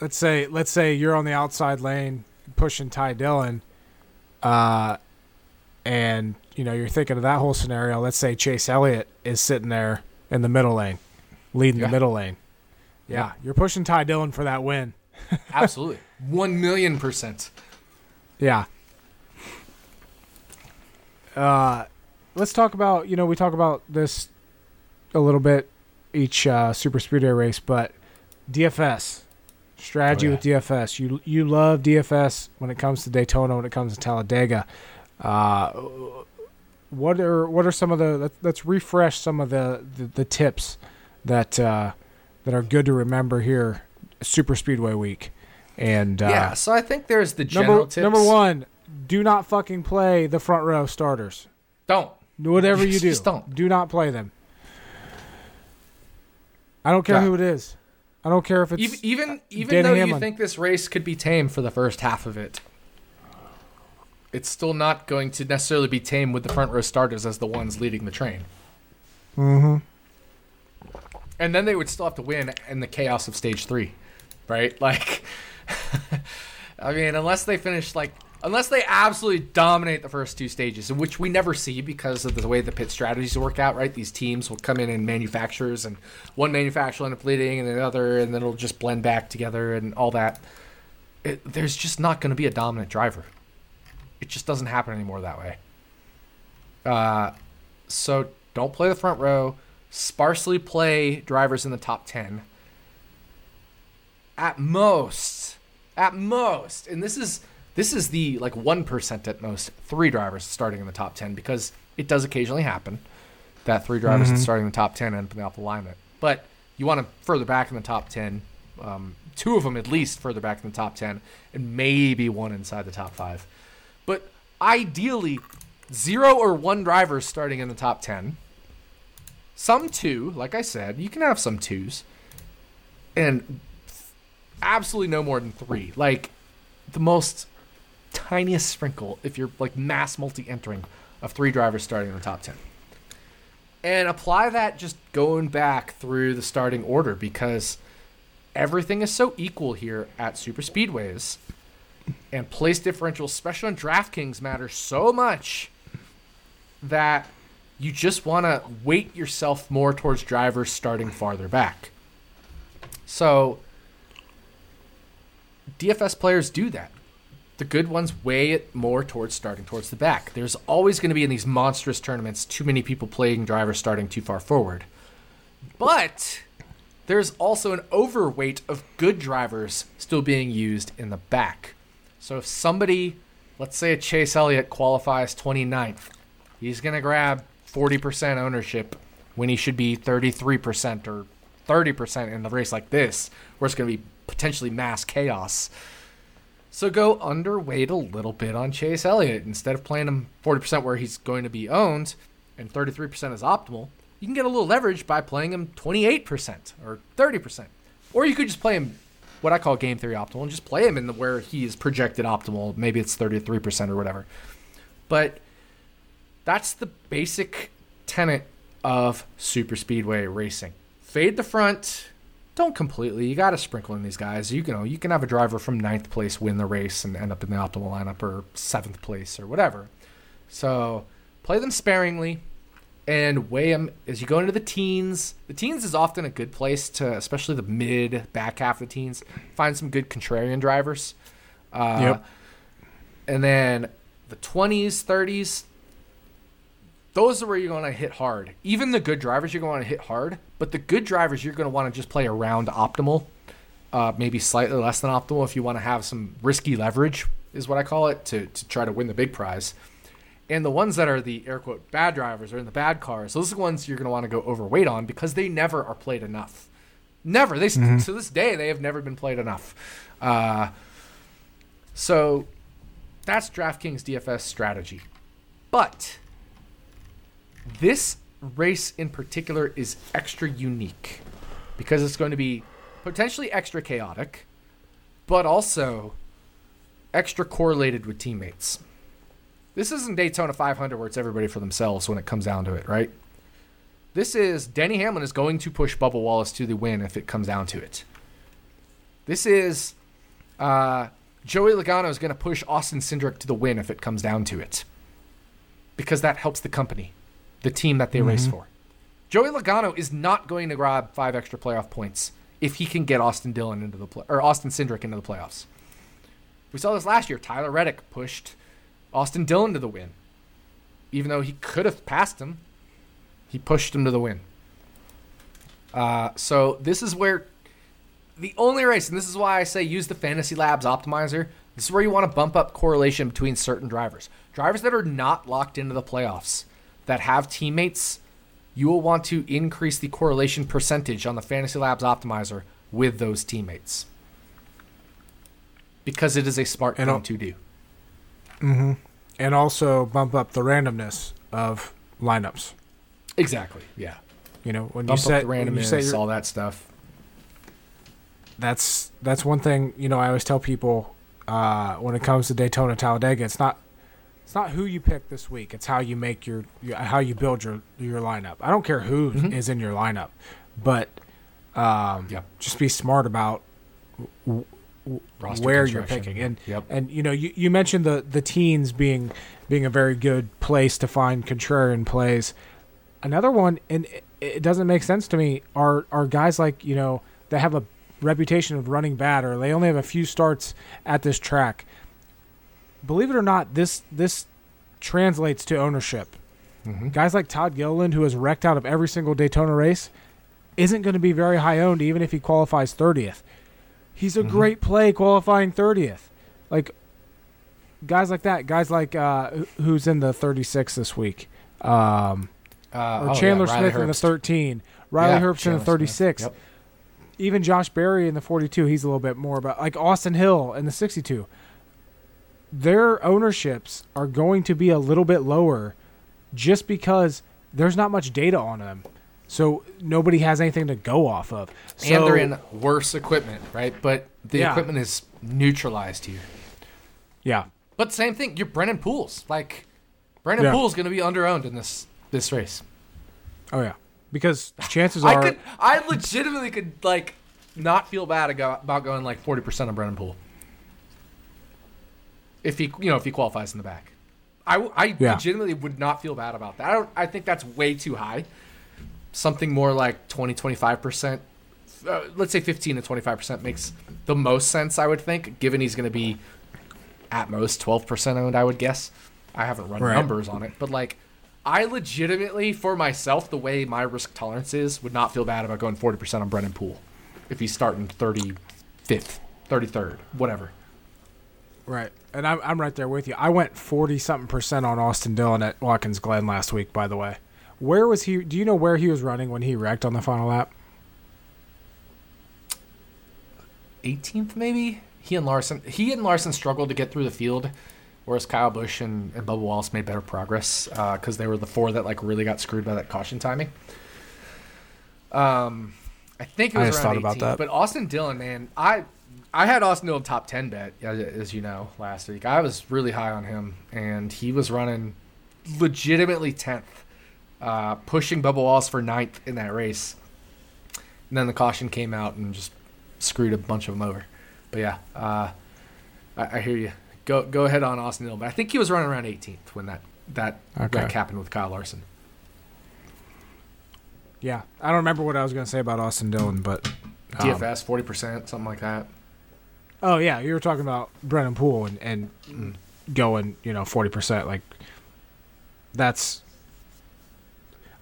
let's say let's say you're on the outside lane pushing Ty Dillon, uh, and you know, you're thinking of that whole scenario. Let's say Chase Elliott is sitting there in the middle lane, leading Yeah. the middle lane. Yeah, you're pushing Ty Dillon for that win. Absolutely. 1 million percent. Yeah. Uh, let's talk about you know we talk about this a little bit each uh, super speedway race, but DFS strategy Oh, yeah. with DFS. You you love DFS when it comes to Daytona, when it comes to Talladega. Uh, what are what are some of the let, let's refresh some of the the, the tips that uh, that are good to remember here super speedway week and uh, yeah, so I think there's the general number tips. number one, do not fucking play the front row starters. Don't. Whatever you do, just don't. do not play them. I don't care Yeah. who it is. I don't care if it's Even even, even Danny though you think this race could be tame for the first half of it, it's still not going to necessarily be tame with the front row starters as the ones leading the train. Mm-hmm. And then they would still have to win in the chaos of stage three, right? Like, I mean, unless they finish like, unless they absolutely dominate the first two stages, which we never see because of the way the pit strategies work out, right? These teams will come in and manufacturers, and one manufacturer will end up leading, and another, and then it'll just blend back together and all that. It, there's just not going to be a dominant driver. It just doesn't happen anymore that way. Uh, so don't play the front row. Sparsely play drivers in the top 10. At most, at most, and this is this is the like 1% at most, three drivers starting in the top 10 because it does occasionally happen that three drivers Mhm. starting in the top 10 end up in the off alignment. But you want to further back in the top 10, um, two of them at least further back in the top 10, and maybe one inside the top five. But ideally, zero or one drivers starting in the top 10. Some two, like I said, you can have some twos. And absolutely no more than three. Like the most tiniest sprinkle if you're like mass multi entering of three drivers starting in the top 10. And apply that just going back through the starting order because everything is so equal here at super speedways and place differentials, especially on DraftKings, matter so much that you just want to weight yourself more towards drivers starting farther back. So, DFS players do that. The good ones weigh it more towards starting towards the back. There's always going to be in these monstrous tournaments too many people playing drivers starting too far forward. But there's also an overweight of good drivers still being used in the back. So if somebody, let's say a Chase Elliott qualifies 29th, he's going to grab 40% ownership when he should be 33% or 30% in the race like this, where it's going to be potentially mass chaos. So go underweight a little bit on Chase Elliott. Instead of playing him 40% where he's going to be owned and 33% is optimal, you can get a little leverage by playing him 28% or 30%. Or you could just play him what I call game theory optimal and just play him in the where he is projected optimal. Maybe it's 33% or whatever. But that's the basic tenet of super speedway racing. Fade the front, don't completely. You got to sprinkle in these guys. You can, you know, you can have a driver from ninth place win the race and end up in the optimal lineup or seventh place or whatever. So play them sparingly and weigh them as you go into the teens. The teens is often a good place to, especially the mid back half of the teens, find some good contrarian drivers. Uh, Yep. And then the 20s, 30s, those are where you're going to hit hard. Even the good drivers, you're going to hit hard. But the good drivers, you're going to want to just play around optimal, uh, maybe slightly less than optimal if you want to have some risky leverage, is what I call it, to, to try to win the big prize. And the ones that are the air quote bad drivers or in the bad cars, those are the ones you're going to want to go overweight on because they never are played enough. Never. They to this day they have never been played enough. Uh, so that's DraftKings DFS strategy. But this race in particular is extra unique because it's going to be potentially extra chaotic, but also extra correlated with teammates. This isn't Daytona 500 where it's everybody for themselves when it comes down to it, right? This is Denny Hamlin is going to push Bubba Wallace to the win if it comes down to it. This is uh, Joey Logano is going to push Austin Cindric to the win if it comes down to it. because that helps the company, the team that they race for. Joey Logano is not going to grab five extra playoff points if he can get Austin Dillon into the play or Austin Cindric into the playoffs. We saw this last year. Tyler Reddick pushed Austin Dillon to the win, even though he could have passed him. He pushed him to the win. Uh, so this is where the only race, and this is why I say use the Fantasy Labs optimizer. This is where you want to bump up correlation between certain drivers. Drivers that are not locked into the playoffs, that have teammates, you will want to increase the correlation percentage on the Fantasy Labs optimizer with those teammates. Because it is a smart And thing I'll- to do. and also bump up the randomness of lineups. Exactly. Yeah. You know, when Bump you set you randomness, your, all that stuff. that's that's one thing you know I always tell people uh, when it comes to Daytona Talladega it's not it's not who you pick this week it's how you make your, your how you build your your lineup I don't care who is Mhm. in your lineup but um, Yep. just be smart about Roster where you're picking and Yep. and you know you, you mentioned the the teens being being a very good place to find contrarian plays another one and it, it doesn't make sense to me are are guys like you know that have a reputation of running bad or they only have a few starts at this track believe it or not this this translates to ownership. Mhm. guys like Todd Gilliland who has wrecked out of every single Daytona race isn't going to be very high owned even if he qualifies 30th he's a Mhm. great play qualifying 30th like guys like that guys like uh who's in the 36 this week um Uh, or oh, Chandler yeah, Smith in the 13 Riley Yeah, Herbst in the 36 Yep. even Josh Berry in the 42 he's a little bit more but like Austin Hill in the 62 their ownerships are going to be a little bit lower just because there's not much data on them so nobody has anything to go off of so, and they're in worse equipment, right? But the Yeah. equipment is neutralized here. yeah But same thing, you're Brennan Pooles. Like Brennan Yeah. Poole's going to be underowned in this this race. oh yeah because chances I are could, I legitimately could like not feel bad about going like forty percent of Brennan Poole. If he, you know, if he qualifies in the back, I Yeah. legitimately would not feel bad about that. I don't. I think that's way too high. Something more like 20, 25 percent. Uh, let's say fifteen to twenty five percent makes the most sense. I would think, given he's going to be at most twelve percent owned. I would guess. I haven't run Right. numbers on it, but like, I legitimately, for myself, the way my risk tolerance is, would not feel bad about going forty percent on Brennan Poole if he's starting thirty fifth, thirty third, whatever. Right. And I'm, I'm right there with you. I went 40 something percent on Austin Dillon at Watkins Glen last week, by the way. Where was he? Do you know where he was running when he wrecked on the final lap? 18th maybe he and larson he and larson struggled to get through the field whereas kyle busch and, and bubba wallace made better progress because they were the four that like really got screwed by that caution timing um i think it I was just around thought about 18th, that. but austin dillon man i i had austin dillon top 10 bet as, you know last week i was really high on him and he was running legitimately 10th uh, pushing bubba wallace for ninth in that race and then the caution came out and just screwed a bunch of them over. But yeah, uh, I, I hear you. Go go ahead on Austin Hill, but I think he was running around 18th when that that Okay. wreck happened with Kyle Larson. Yeah. I don't remember what I was going to say about Austin Dillon, but. um, DFS 40 percent, something like that. Oh, yeah. You were talking about Brennan Poole and, and Mm. going, you know, 40%. Like, that's.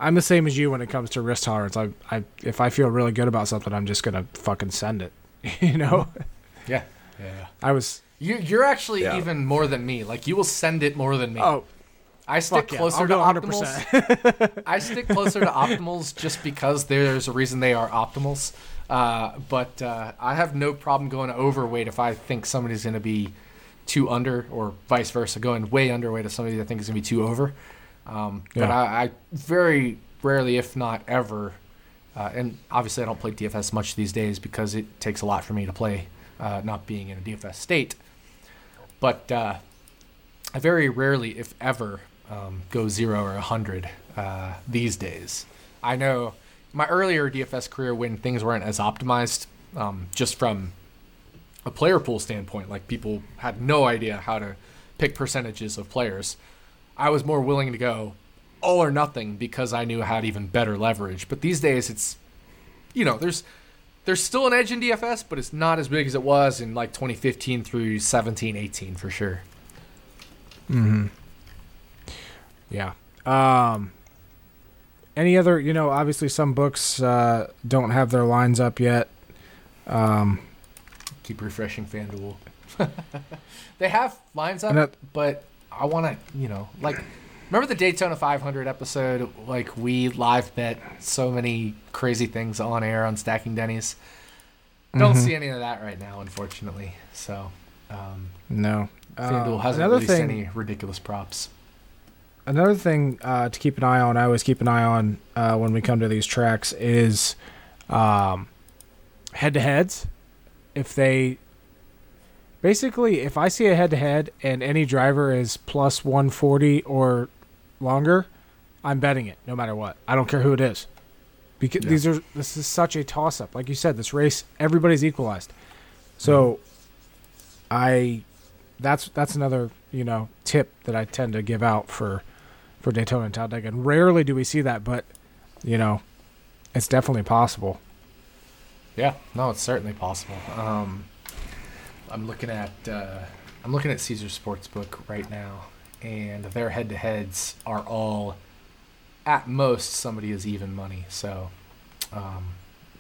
I'm the same as you when it comes to risk tolerance. I, I, if I feel really good about something, I'm just gonna fucking send it. you know, Yeah, yeah. I was. You you're actually Yeah. even more than me. Like you will send it more than me. Oh, I stick fuck yeah! closer I'll to go 100. optimals. I stick closer to optimals just because there's a reason they are optimals. Uh, but uh, I have no problem going overweight if I think somebody's going to be too under, or vice versa, going way underweight if somebody I think is going to be too over. Um, But I, I very rarely, if not ever, uh, and obviously I don't play DFS much these days because it takes a lot for me to play, uh, not being in a DFS state. But uh, I very rarely, if ever, um, go zero or 100 uh, these days. I know my earlier DFS career when things weren't as optimized, um, just from a player pool standpoint, like people had no idea how to pick percentages of players. I was more willing to go all or nothing because I knew I had even better leverage. But these days, it's you know, there's there's still an edge in DFS, but it's not as big as it was in like 2015 through 17, 18 for sure. Mm-hmm. Yeah. Um. Any other? You know, obviously some books uh, don't have their lines up yet. Um. Keep refreshing FanDuel. they have lines up, that- but I want to, you know, like remember the Daytona 500 episode? Like we live bet so many crazy things on air on Stacking Dennys. Don't Mhm. see any of that right now, unfortunately. So um, No. FanDuel Uh, hasn't another released thing. any ridiculous props. Another thing uh, to keep an eye on, I always keep an eye on uh, when we come to these tracks, is um, head-to-heads. If they basically, if I see a head-to-head and any driver is plus 140 or longer, I'm betting it no matter what. I don't care who it is, because Yeah. these are this is such a toss-up. Like you said, this race everybody's equalized. So, I that's that's another you know tip that I tend to give out for for Daytona and Talladega. And rarely do we see that, but you know, it's definitely possible. Yeah, no, it's certainly possible. Um, I'm looking at uh, I'm looking at Caesar Sportsbook right now, and their head-to-heads are all at most somebody is even money. So um,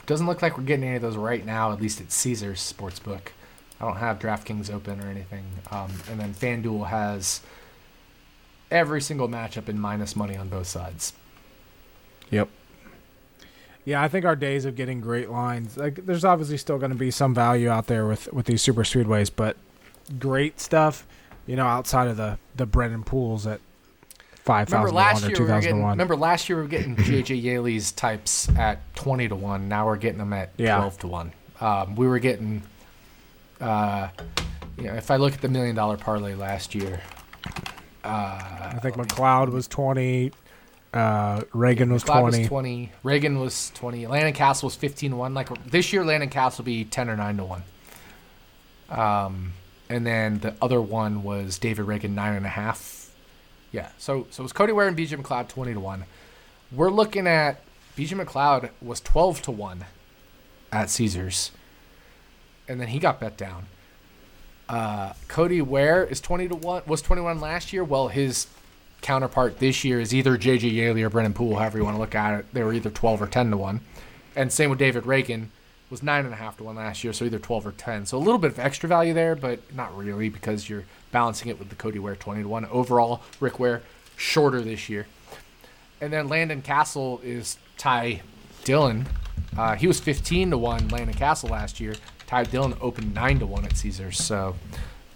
doesn't look like we're getting any of those right now. At least at Caesar's Sportsbook. I don't have DraftKings open or anything. Um, and then FanDuel has every single matchup in minus money on both sides. Yep. Yeah, I think our days of getting great lines, like there's obviously still going to be some value out there with with these super speedways, but great stuff, you know, outside of the the Brennan Pooles at five Remember last or year two we were getting. one. Remember last year we were getting JJ Yeley's types at twenty to one. Now we're getting them at Yeah. twelve to one. Um, we were getting. Uh, you know, if I look at the million dollar parlay last year, uh, I think McLeod was twenty, uh, Ragan was Cloud twenty. was twenty. Ragan was twenty. Landon Cassill was 15 1. Like this year, Landon Cassill will be ten or nine to one. Um, and then the other one was David Ragan nine and a half. Yeah. So so it was Cody Ware and BJ McLeod twenty to one. We're looking at BJ McLeod was twelve to one at Caesars, and then he got bet down. Uh, Cody Ware is twenty to one. Was twenty one last year. Well, his counterpart this year is either JJ Yeley or Brennan Poole, however you want to look at it. They were either 12 or 10 to 1. And same with David Ragan, was 9.5 to 1 last year, so either 12 or 10. So a little bit of extra value there, but not really because you're balancing it with the Cody Ware 20 to 1. Overall, Rick Ware, shorter this year. And then Landon Cassill is Ty Dillon. Uh, he was 15 to 1, Landon Cassill last year. Ty Dillon opened 9 to 1 at Caesars. So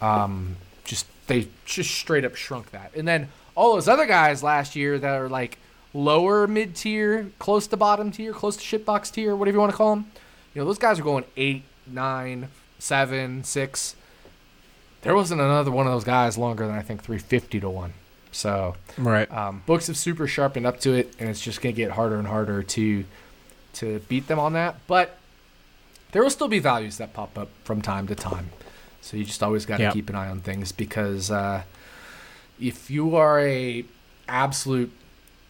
um, just they just straight up shrunk that. And then all those other guys last year that are like lower mid tier, close to bottom tier, close to shitbox tier, whatever you want to call them. You know, those guys are going eight, nine, seven, six. There wasn't another one of those guys longer than I think 350 to one. So Right. um, books have super sharpened up to it, and it's just gonna get harder and harder to to beat them on that. But there will still be values that pop up from time to time. So you just always got to Yep. keep an eye on things because uh, if you are a absolute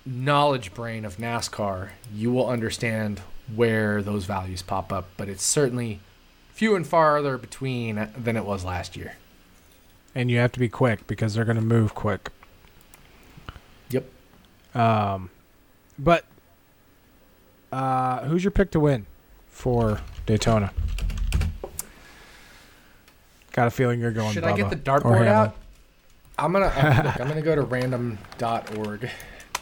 knowledge brain of NASCAR, you will understand where those values pop up. But it's certainly few and farther between than it was last year. And you have to be quick because they're going to move quick. Yep. Um, but uh, who's your pick to win for Daytona? Got a feeling you're going. Should I get the dartboard out? I'm gonna uh, look. I'm gonna go to random.org,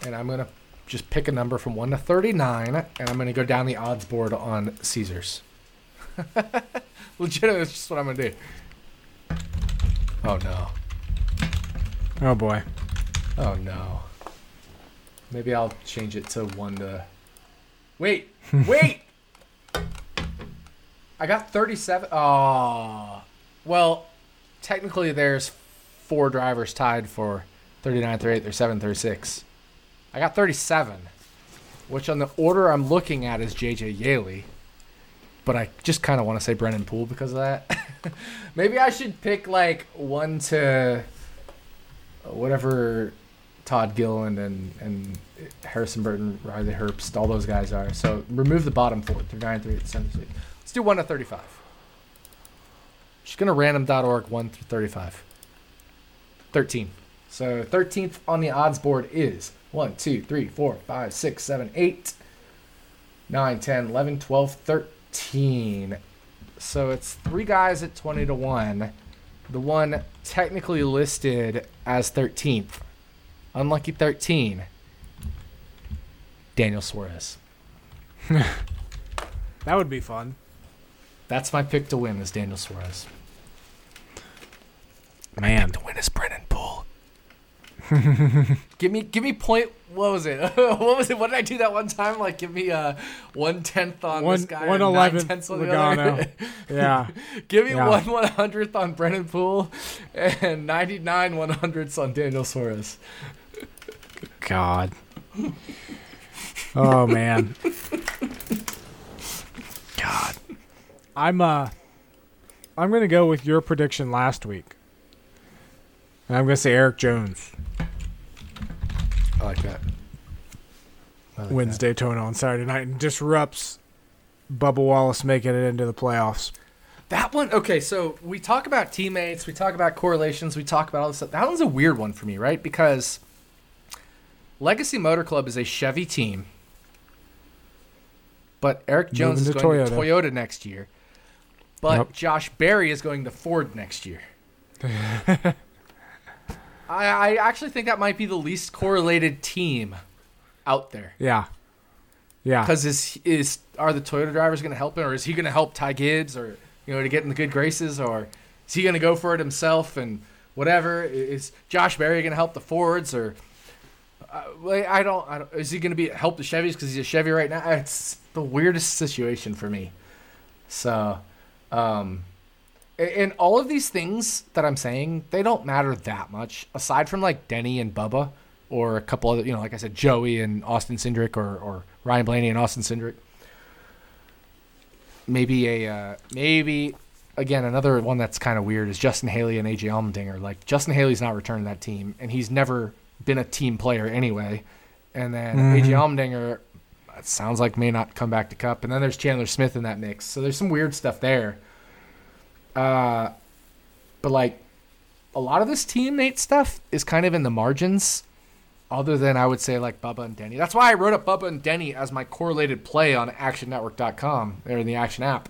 and I'm gonna just pick a number from one to thirty-nine, and I'm gonna go down the odds board on Caesars. Legit, that's just what I'm gonna do. Oh no! Oh boy. Oh no! Maybe I'll change it to one to. Wait! Wait! I got 37. Oh. Well, technically there's four drivers tied for 39, 38, 37, 36. I got 37, which on the order I'm looking at is JJ Yeley. But I just kind of want to say Brennan Poole because of that. Maybe I should pick like one to whatever Todd Gill and, and Harrison Burton, Riley Herbst, all those guys are. So remove the bottom four, 39, through 36. Let's do one to thirty five. Just gonna random.org one through thirty five. Thirteen. So thirteenth on the odds board is 1, 2, 3, 4, 5, 6, 7, 8, 9, 10, 11, 12, 13. So it's three guys at 20 to 1. The one technically listed as 13th. Unlucky 13. Daniel Suarez. That would be fun. That's my pick to win is Daniel Suarez. Man. To win is Brennan Poole. give me give me point what was it? what was it? What did I do that one time? Like give me uh one tenth on One- this guy, one eleventh tenths on the other. Yeah. give me Yeah. one one hundredth on Brennan Poole and ninety nine one hundredths on Daniel Suarez. God. Oh man. God. I'm uh I'm gonna go with your prediction last week. And I'm gonna say Erik Jones I like that. I like wins that. Daytona on Saturday night and disrupts Bubba Wallace making it into the playoffs. That one, okay. So we talk about teammates, we talk about correlations, we talk about all this stuff. That one's a weird one for me, right? Because Legacy Motor Club is a Chevy team, but Erik Jones Moving is to going to Toyota. Toyota next year. But. Josh Berry is going to Ford next year. I, I actually think that might be the least correlated team out there. Yeah. Yeah. Because is is are the Toyota drivers going to help him, or is he going to help Ty Gibbs, or you know, to get in the good graces, or is he going to go for it himself and whatever? Is Josh Berry going to help the Fords, or uh, I don't, I don't. Is he going to be help the Chevys because he's a Chevy right now? It's the weirdest situation for me. So, um, and all of these things that I'm saying, they don't matter that much aside from like Denny and Bubba or a couple other, you know, like I said, Joey and Austin Cindric or, or Ryan Blaney and Austin Cindric. Maybe a, uh, maybe again, another one that's kind of weird is Justin Haley and AJ Allmendinger. Like Justin Haley's not returning that team and he's never been a team player anyway. And then Mhm. AJ Allmendinger, it sounds like may not come back to Cup. And then there's Chandler Smith in that mix. So there's some weird stuff there. Uh, but like a lot of this teammate stuff is kind of in the margins, other than I would say like Bubba and Denny. That's why I wrote up Bubba and Denny as my correlated play on ActionNetwork.com or in the Action app.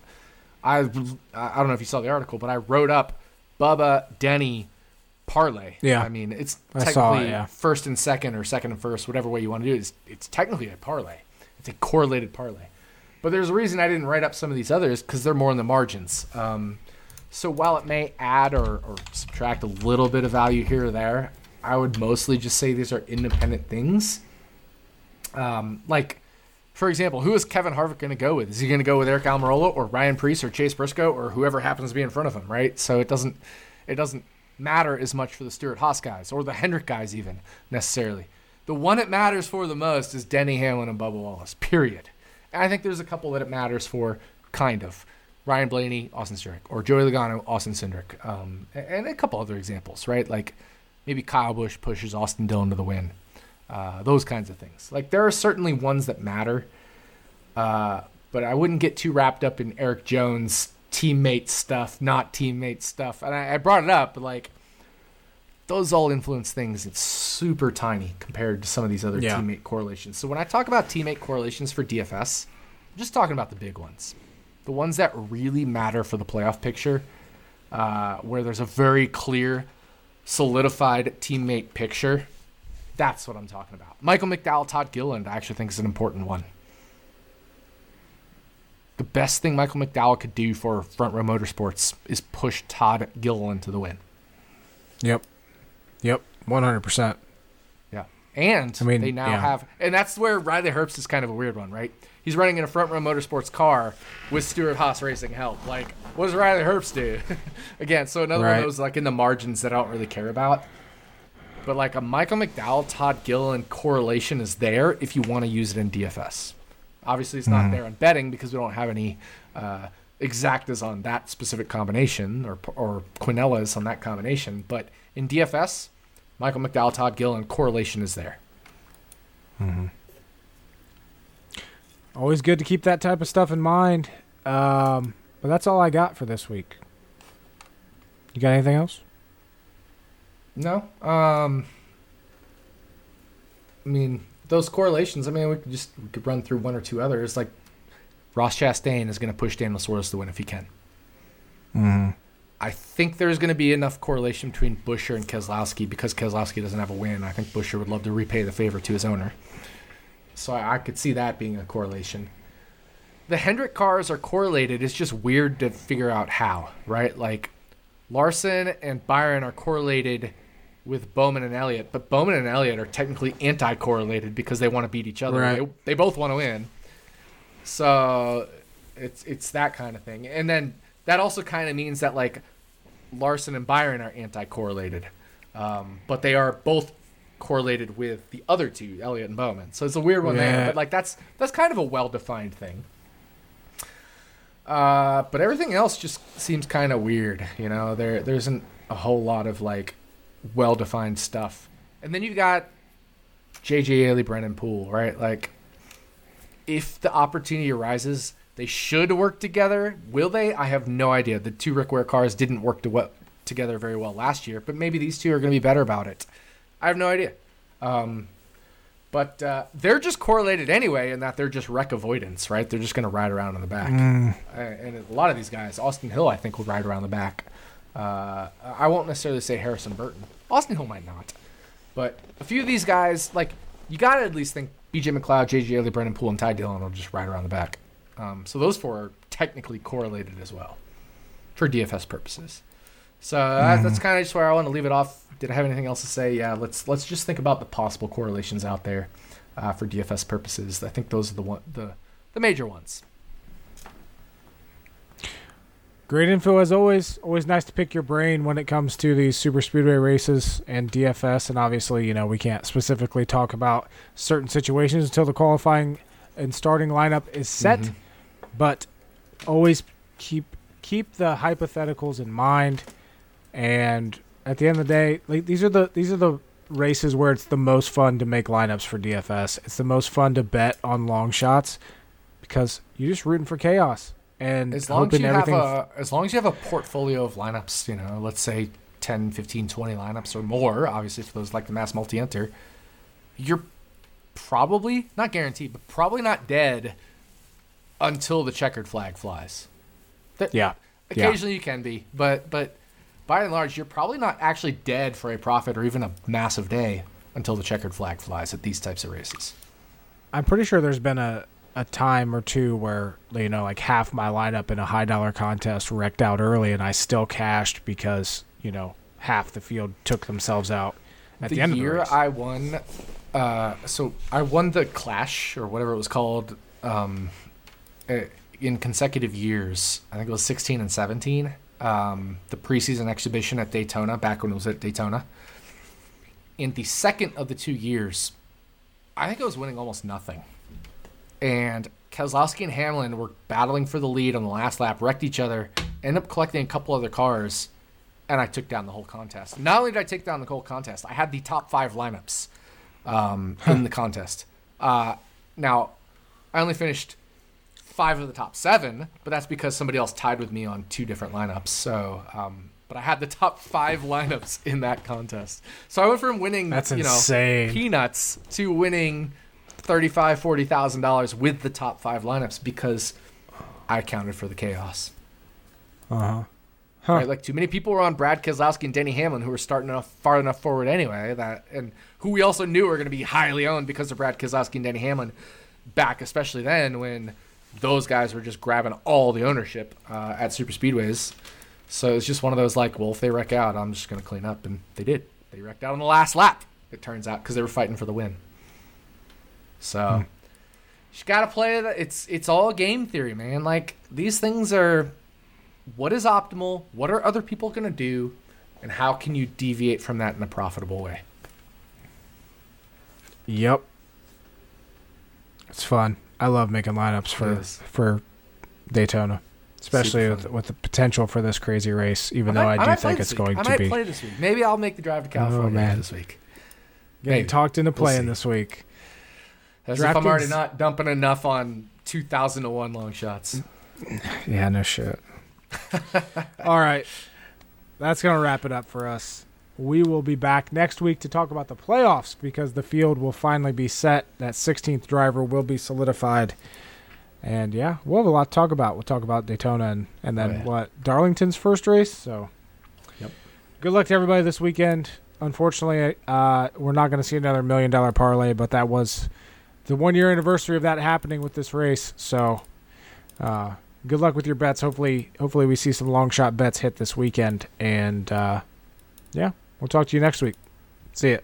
I I don't know if you saw the article, but I wrote up Bubba Denny parlay. Yeah. I mean it's technically it, yeah. first and second or second and first, whatever way you want to do it. It's, it's technically a parlay. It's a correlated parlay. But there's a reason I didn't write up some of these others because they're more in the margins. Um, so while it may add or, or subtract a little bit of value here or there, I would mostly just say these are independent things. Um, like, for example, who is Kevin Harvick going to go with? Is he going to go with Aric Almirola or Ryan Preece or Chase Briscoe or whoever happens to be in front of him? Right. So it doesn't it doesn't matter as much for the Stewart Haas guys or the Hendrick guys even necessarily. The one it matters for the most is Denny Hamlin and Bubba Wallace. Period. And I think there's a couple that it matters for, kind of. Ryan Blaney, Austin Cindric, or Joey Logano, Austin Cindric, um, and a couple other examples, right? Like maybe Kyle Busch pushes Austin Dillon to the win, uh, those kinds of things. Like there are certainly ones that matter, uh, but I wouldn't get too wrapped up in Erik Jones teammate stuff, not teammate stuff. And I, I brought it up, but like those all influence things. It's super tiny compared to some of these other Yeah. teammate correlations. So when I talk about teammate correlations for DFS, I'm just talking about the big ones, the ones that really matter for the playoff picture, uh, where there's a very clear, solidified teammate picture. That's what I'm talking about. Michael McDowell, Todd Gilliland, I actually think is an important one. The best thing Michael McDowell could do for Front Row Motorsports is push Todd Gilliland to the win. Yep. Yep. One hundred percent. Yeah. And I mean, they now yeah. have, and that's where Riley Herbst is kind of a weird one, right? He's running in a front row motorsports car with Stewart Haas Racing help. Like, what does Riley Herbst do? Again, so another one Right. of those like in the margins that I don't really care about. But like a Michael McDowell, Todd Gilliland correlation is there if you want to use it in DFS. Obviously, it's not Mhm. there in betting because we don't have any uh, exactas on that specific combination or or Quinellas on that combination. But in DFS, Michael McDowell, Todd Gilliland, correlation is there. Mm-hmm. Always good to keep that type of stuff in mind. Um, but that's all I got for this week. You got anything else? No. Um. I mean, those correlations. I mean, we could just we could run through one or two others. Like Ross Chastain is going to push Daniel Suarez to win if he can. Mm-hmm. I think there's going to be enough correlation between Buescher and Keselowski because Keselowski doesn't have a win. I think Buescher would love to repay the favor to his owner. So I, I could see that being a correlation. The Hendrick cars are correlated. It's just weird to figure out how, right? Like Larson and Byron are correlated with Bowman and Elliott, but Bowman and Elliott are technically anti-correlated because they want to beat each other. Right. They, they both want to win. So it's it's that kind of thing. And then that also kind of means that like Larson and Byron are anti-correlated, um, but they are both correlated with the other two, Elliott and Bowman. So it's a weird one Yeah. there, but like that's that's kind of a well-defined thing. Uh, but everything else just seems kind of weird. You know, there there isn't a whole lot of like well-defined stuff. And then you've got JJ Yeley, Brennan Poole, right? Like, if the opportunity arises, they should work together. Will they? I have no idea. The two Rick Ware cars didn't work to what, together very well last year, but maybe these two are going to be better about it. I have no idea. Um, but uh, they're just correlated anyway in that they're just wreck avoidance, right? They're just going to ride around in the back. Mm. Uh, and a lot of these guys, Austin Hill, I think, will ride around the back. Uh, I won't necessarily say Harrison Burton. Austin Hill might not. But a few of these guys, like, you got to at least think BJ McLeod, JJ Yeley, Brennan Poole, and Ty Dillon will just ride around the back. Um, so those four are technically correlated as well for DFS purposes. So that, that's kind of just where I want to leave it off. Did I have anything else to say? Yeah, let's let's just think about the possible correlations out there uh, for DFS purposes. I think those are the one the the major ones. Great info as always. Always nice to pick your brain when it comes to these super speedway races and DFS. And obviously, you know, we can't specifically talk about certain situations until the qualifying and starting lineup is set. Mhm. But always keep keep the hypotheticals in mind. And at the end of the day, like these are the these are the races where it's the most fun to make lineups for DFS. It's the most fun to bet on long shots because you're just rooting for chaos and as long as you have a as long as you have a portfolio of lineups you know let's say 10 15 20 lineups or more obviously for those like the mass multi-enter you're probably not guaranteed but probably not dead until the checkered flag flies That- Yeah. Yeah. occasionally you can be but but by and large you're probably not actually dead for a profit or even a massive day until the checkered flag flies at these types of races I'm pretty sure there's been a, a time or two where you know like half my lineup in a high dollar contest wrecked out early and I still cashed because you know half the field took themselves out at the, end year of the race. I won, uh, so I won the Clash or whatever it was called um, in consecutive years. I think it was 16 and 17. Um, the preseason exhibition at Daytona, back when it was at Daytona. In the second of the two years, I think I was winning almost nothing. And Keselowski and Hamlin were battling for the lead on the last lap, wrecked each other, ended up collecting a couple other cars, and I took down the whole contest. Not only did I take down the whole contest, I had the top five lineups um, in the contest. Uh, now, I only finished five of the top seven, but that's because somebody else tied with me on two different lineups. So, um, but I had the top five lineups in that contest. So I went from winning, That's you know, insane. peanuts to winning thirty-five, forty thousand dollars with the top five lineups because I accounted for the chaos. uh-huh. Huh. Right? Like too many people were on Brad Keselowski and Denny Hamlin who were starting enough far enough forward anyway that and who we also knew were going to be highly owned because of Brad Keselowski and Denny Hamlin back, especially then when those guys were just grabbing all the ownership uh, at super speedways. So it's just one of those like, well, if they wreck out, I'm just going to clean up, and they did. They wrecked out on the last lap. It turns out because they were fighting for the win. So you just got to play. The, it's it's all game theory, man. Like these things are what is optimal, what are other people going to do, and how can you deviate from that in a profitable way? Yep. It's fun. I love making lineups for is. for Daytona. especially with, with the potential for this crazy race. Even I though might- I do might think it's going to I might be play this week. Maybe I'll make the drive to oh, California man. this week. getting maybe. talked into We'll playing this week. As if I'm already not dumping enough on 2,000 to 1 long shots. Yeah, no shit. All right. That's going to wrap it up for us. We will be back next week to talk about the playoffs because the field will finally be set. That 16th driver will be solidified. And yeah, we'll have a lot to talk about. We'll talk about Daytona and, and then Oh, yeah. what? Darlington's first race. So Yep. good luck to everybody this weekend. Unfortunately, uh, we're not going to see another million dollar parlay, but that was the one year anniversary of that happening with this race. So uh, good luck with your bets. Hopefully, hopefully we see some long shot bets hit this weekend. And uh, yeah, we'll talk to you next week. See ya.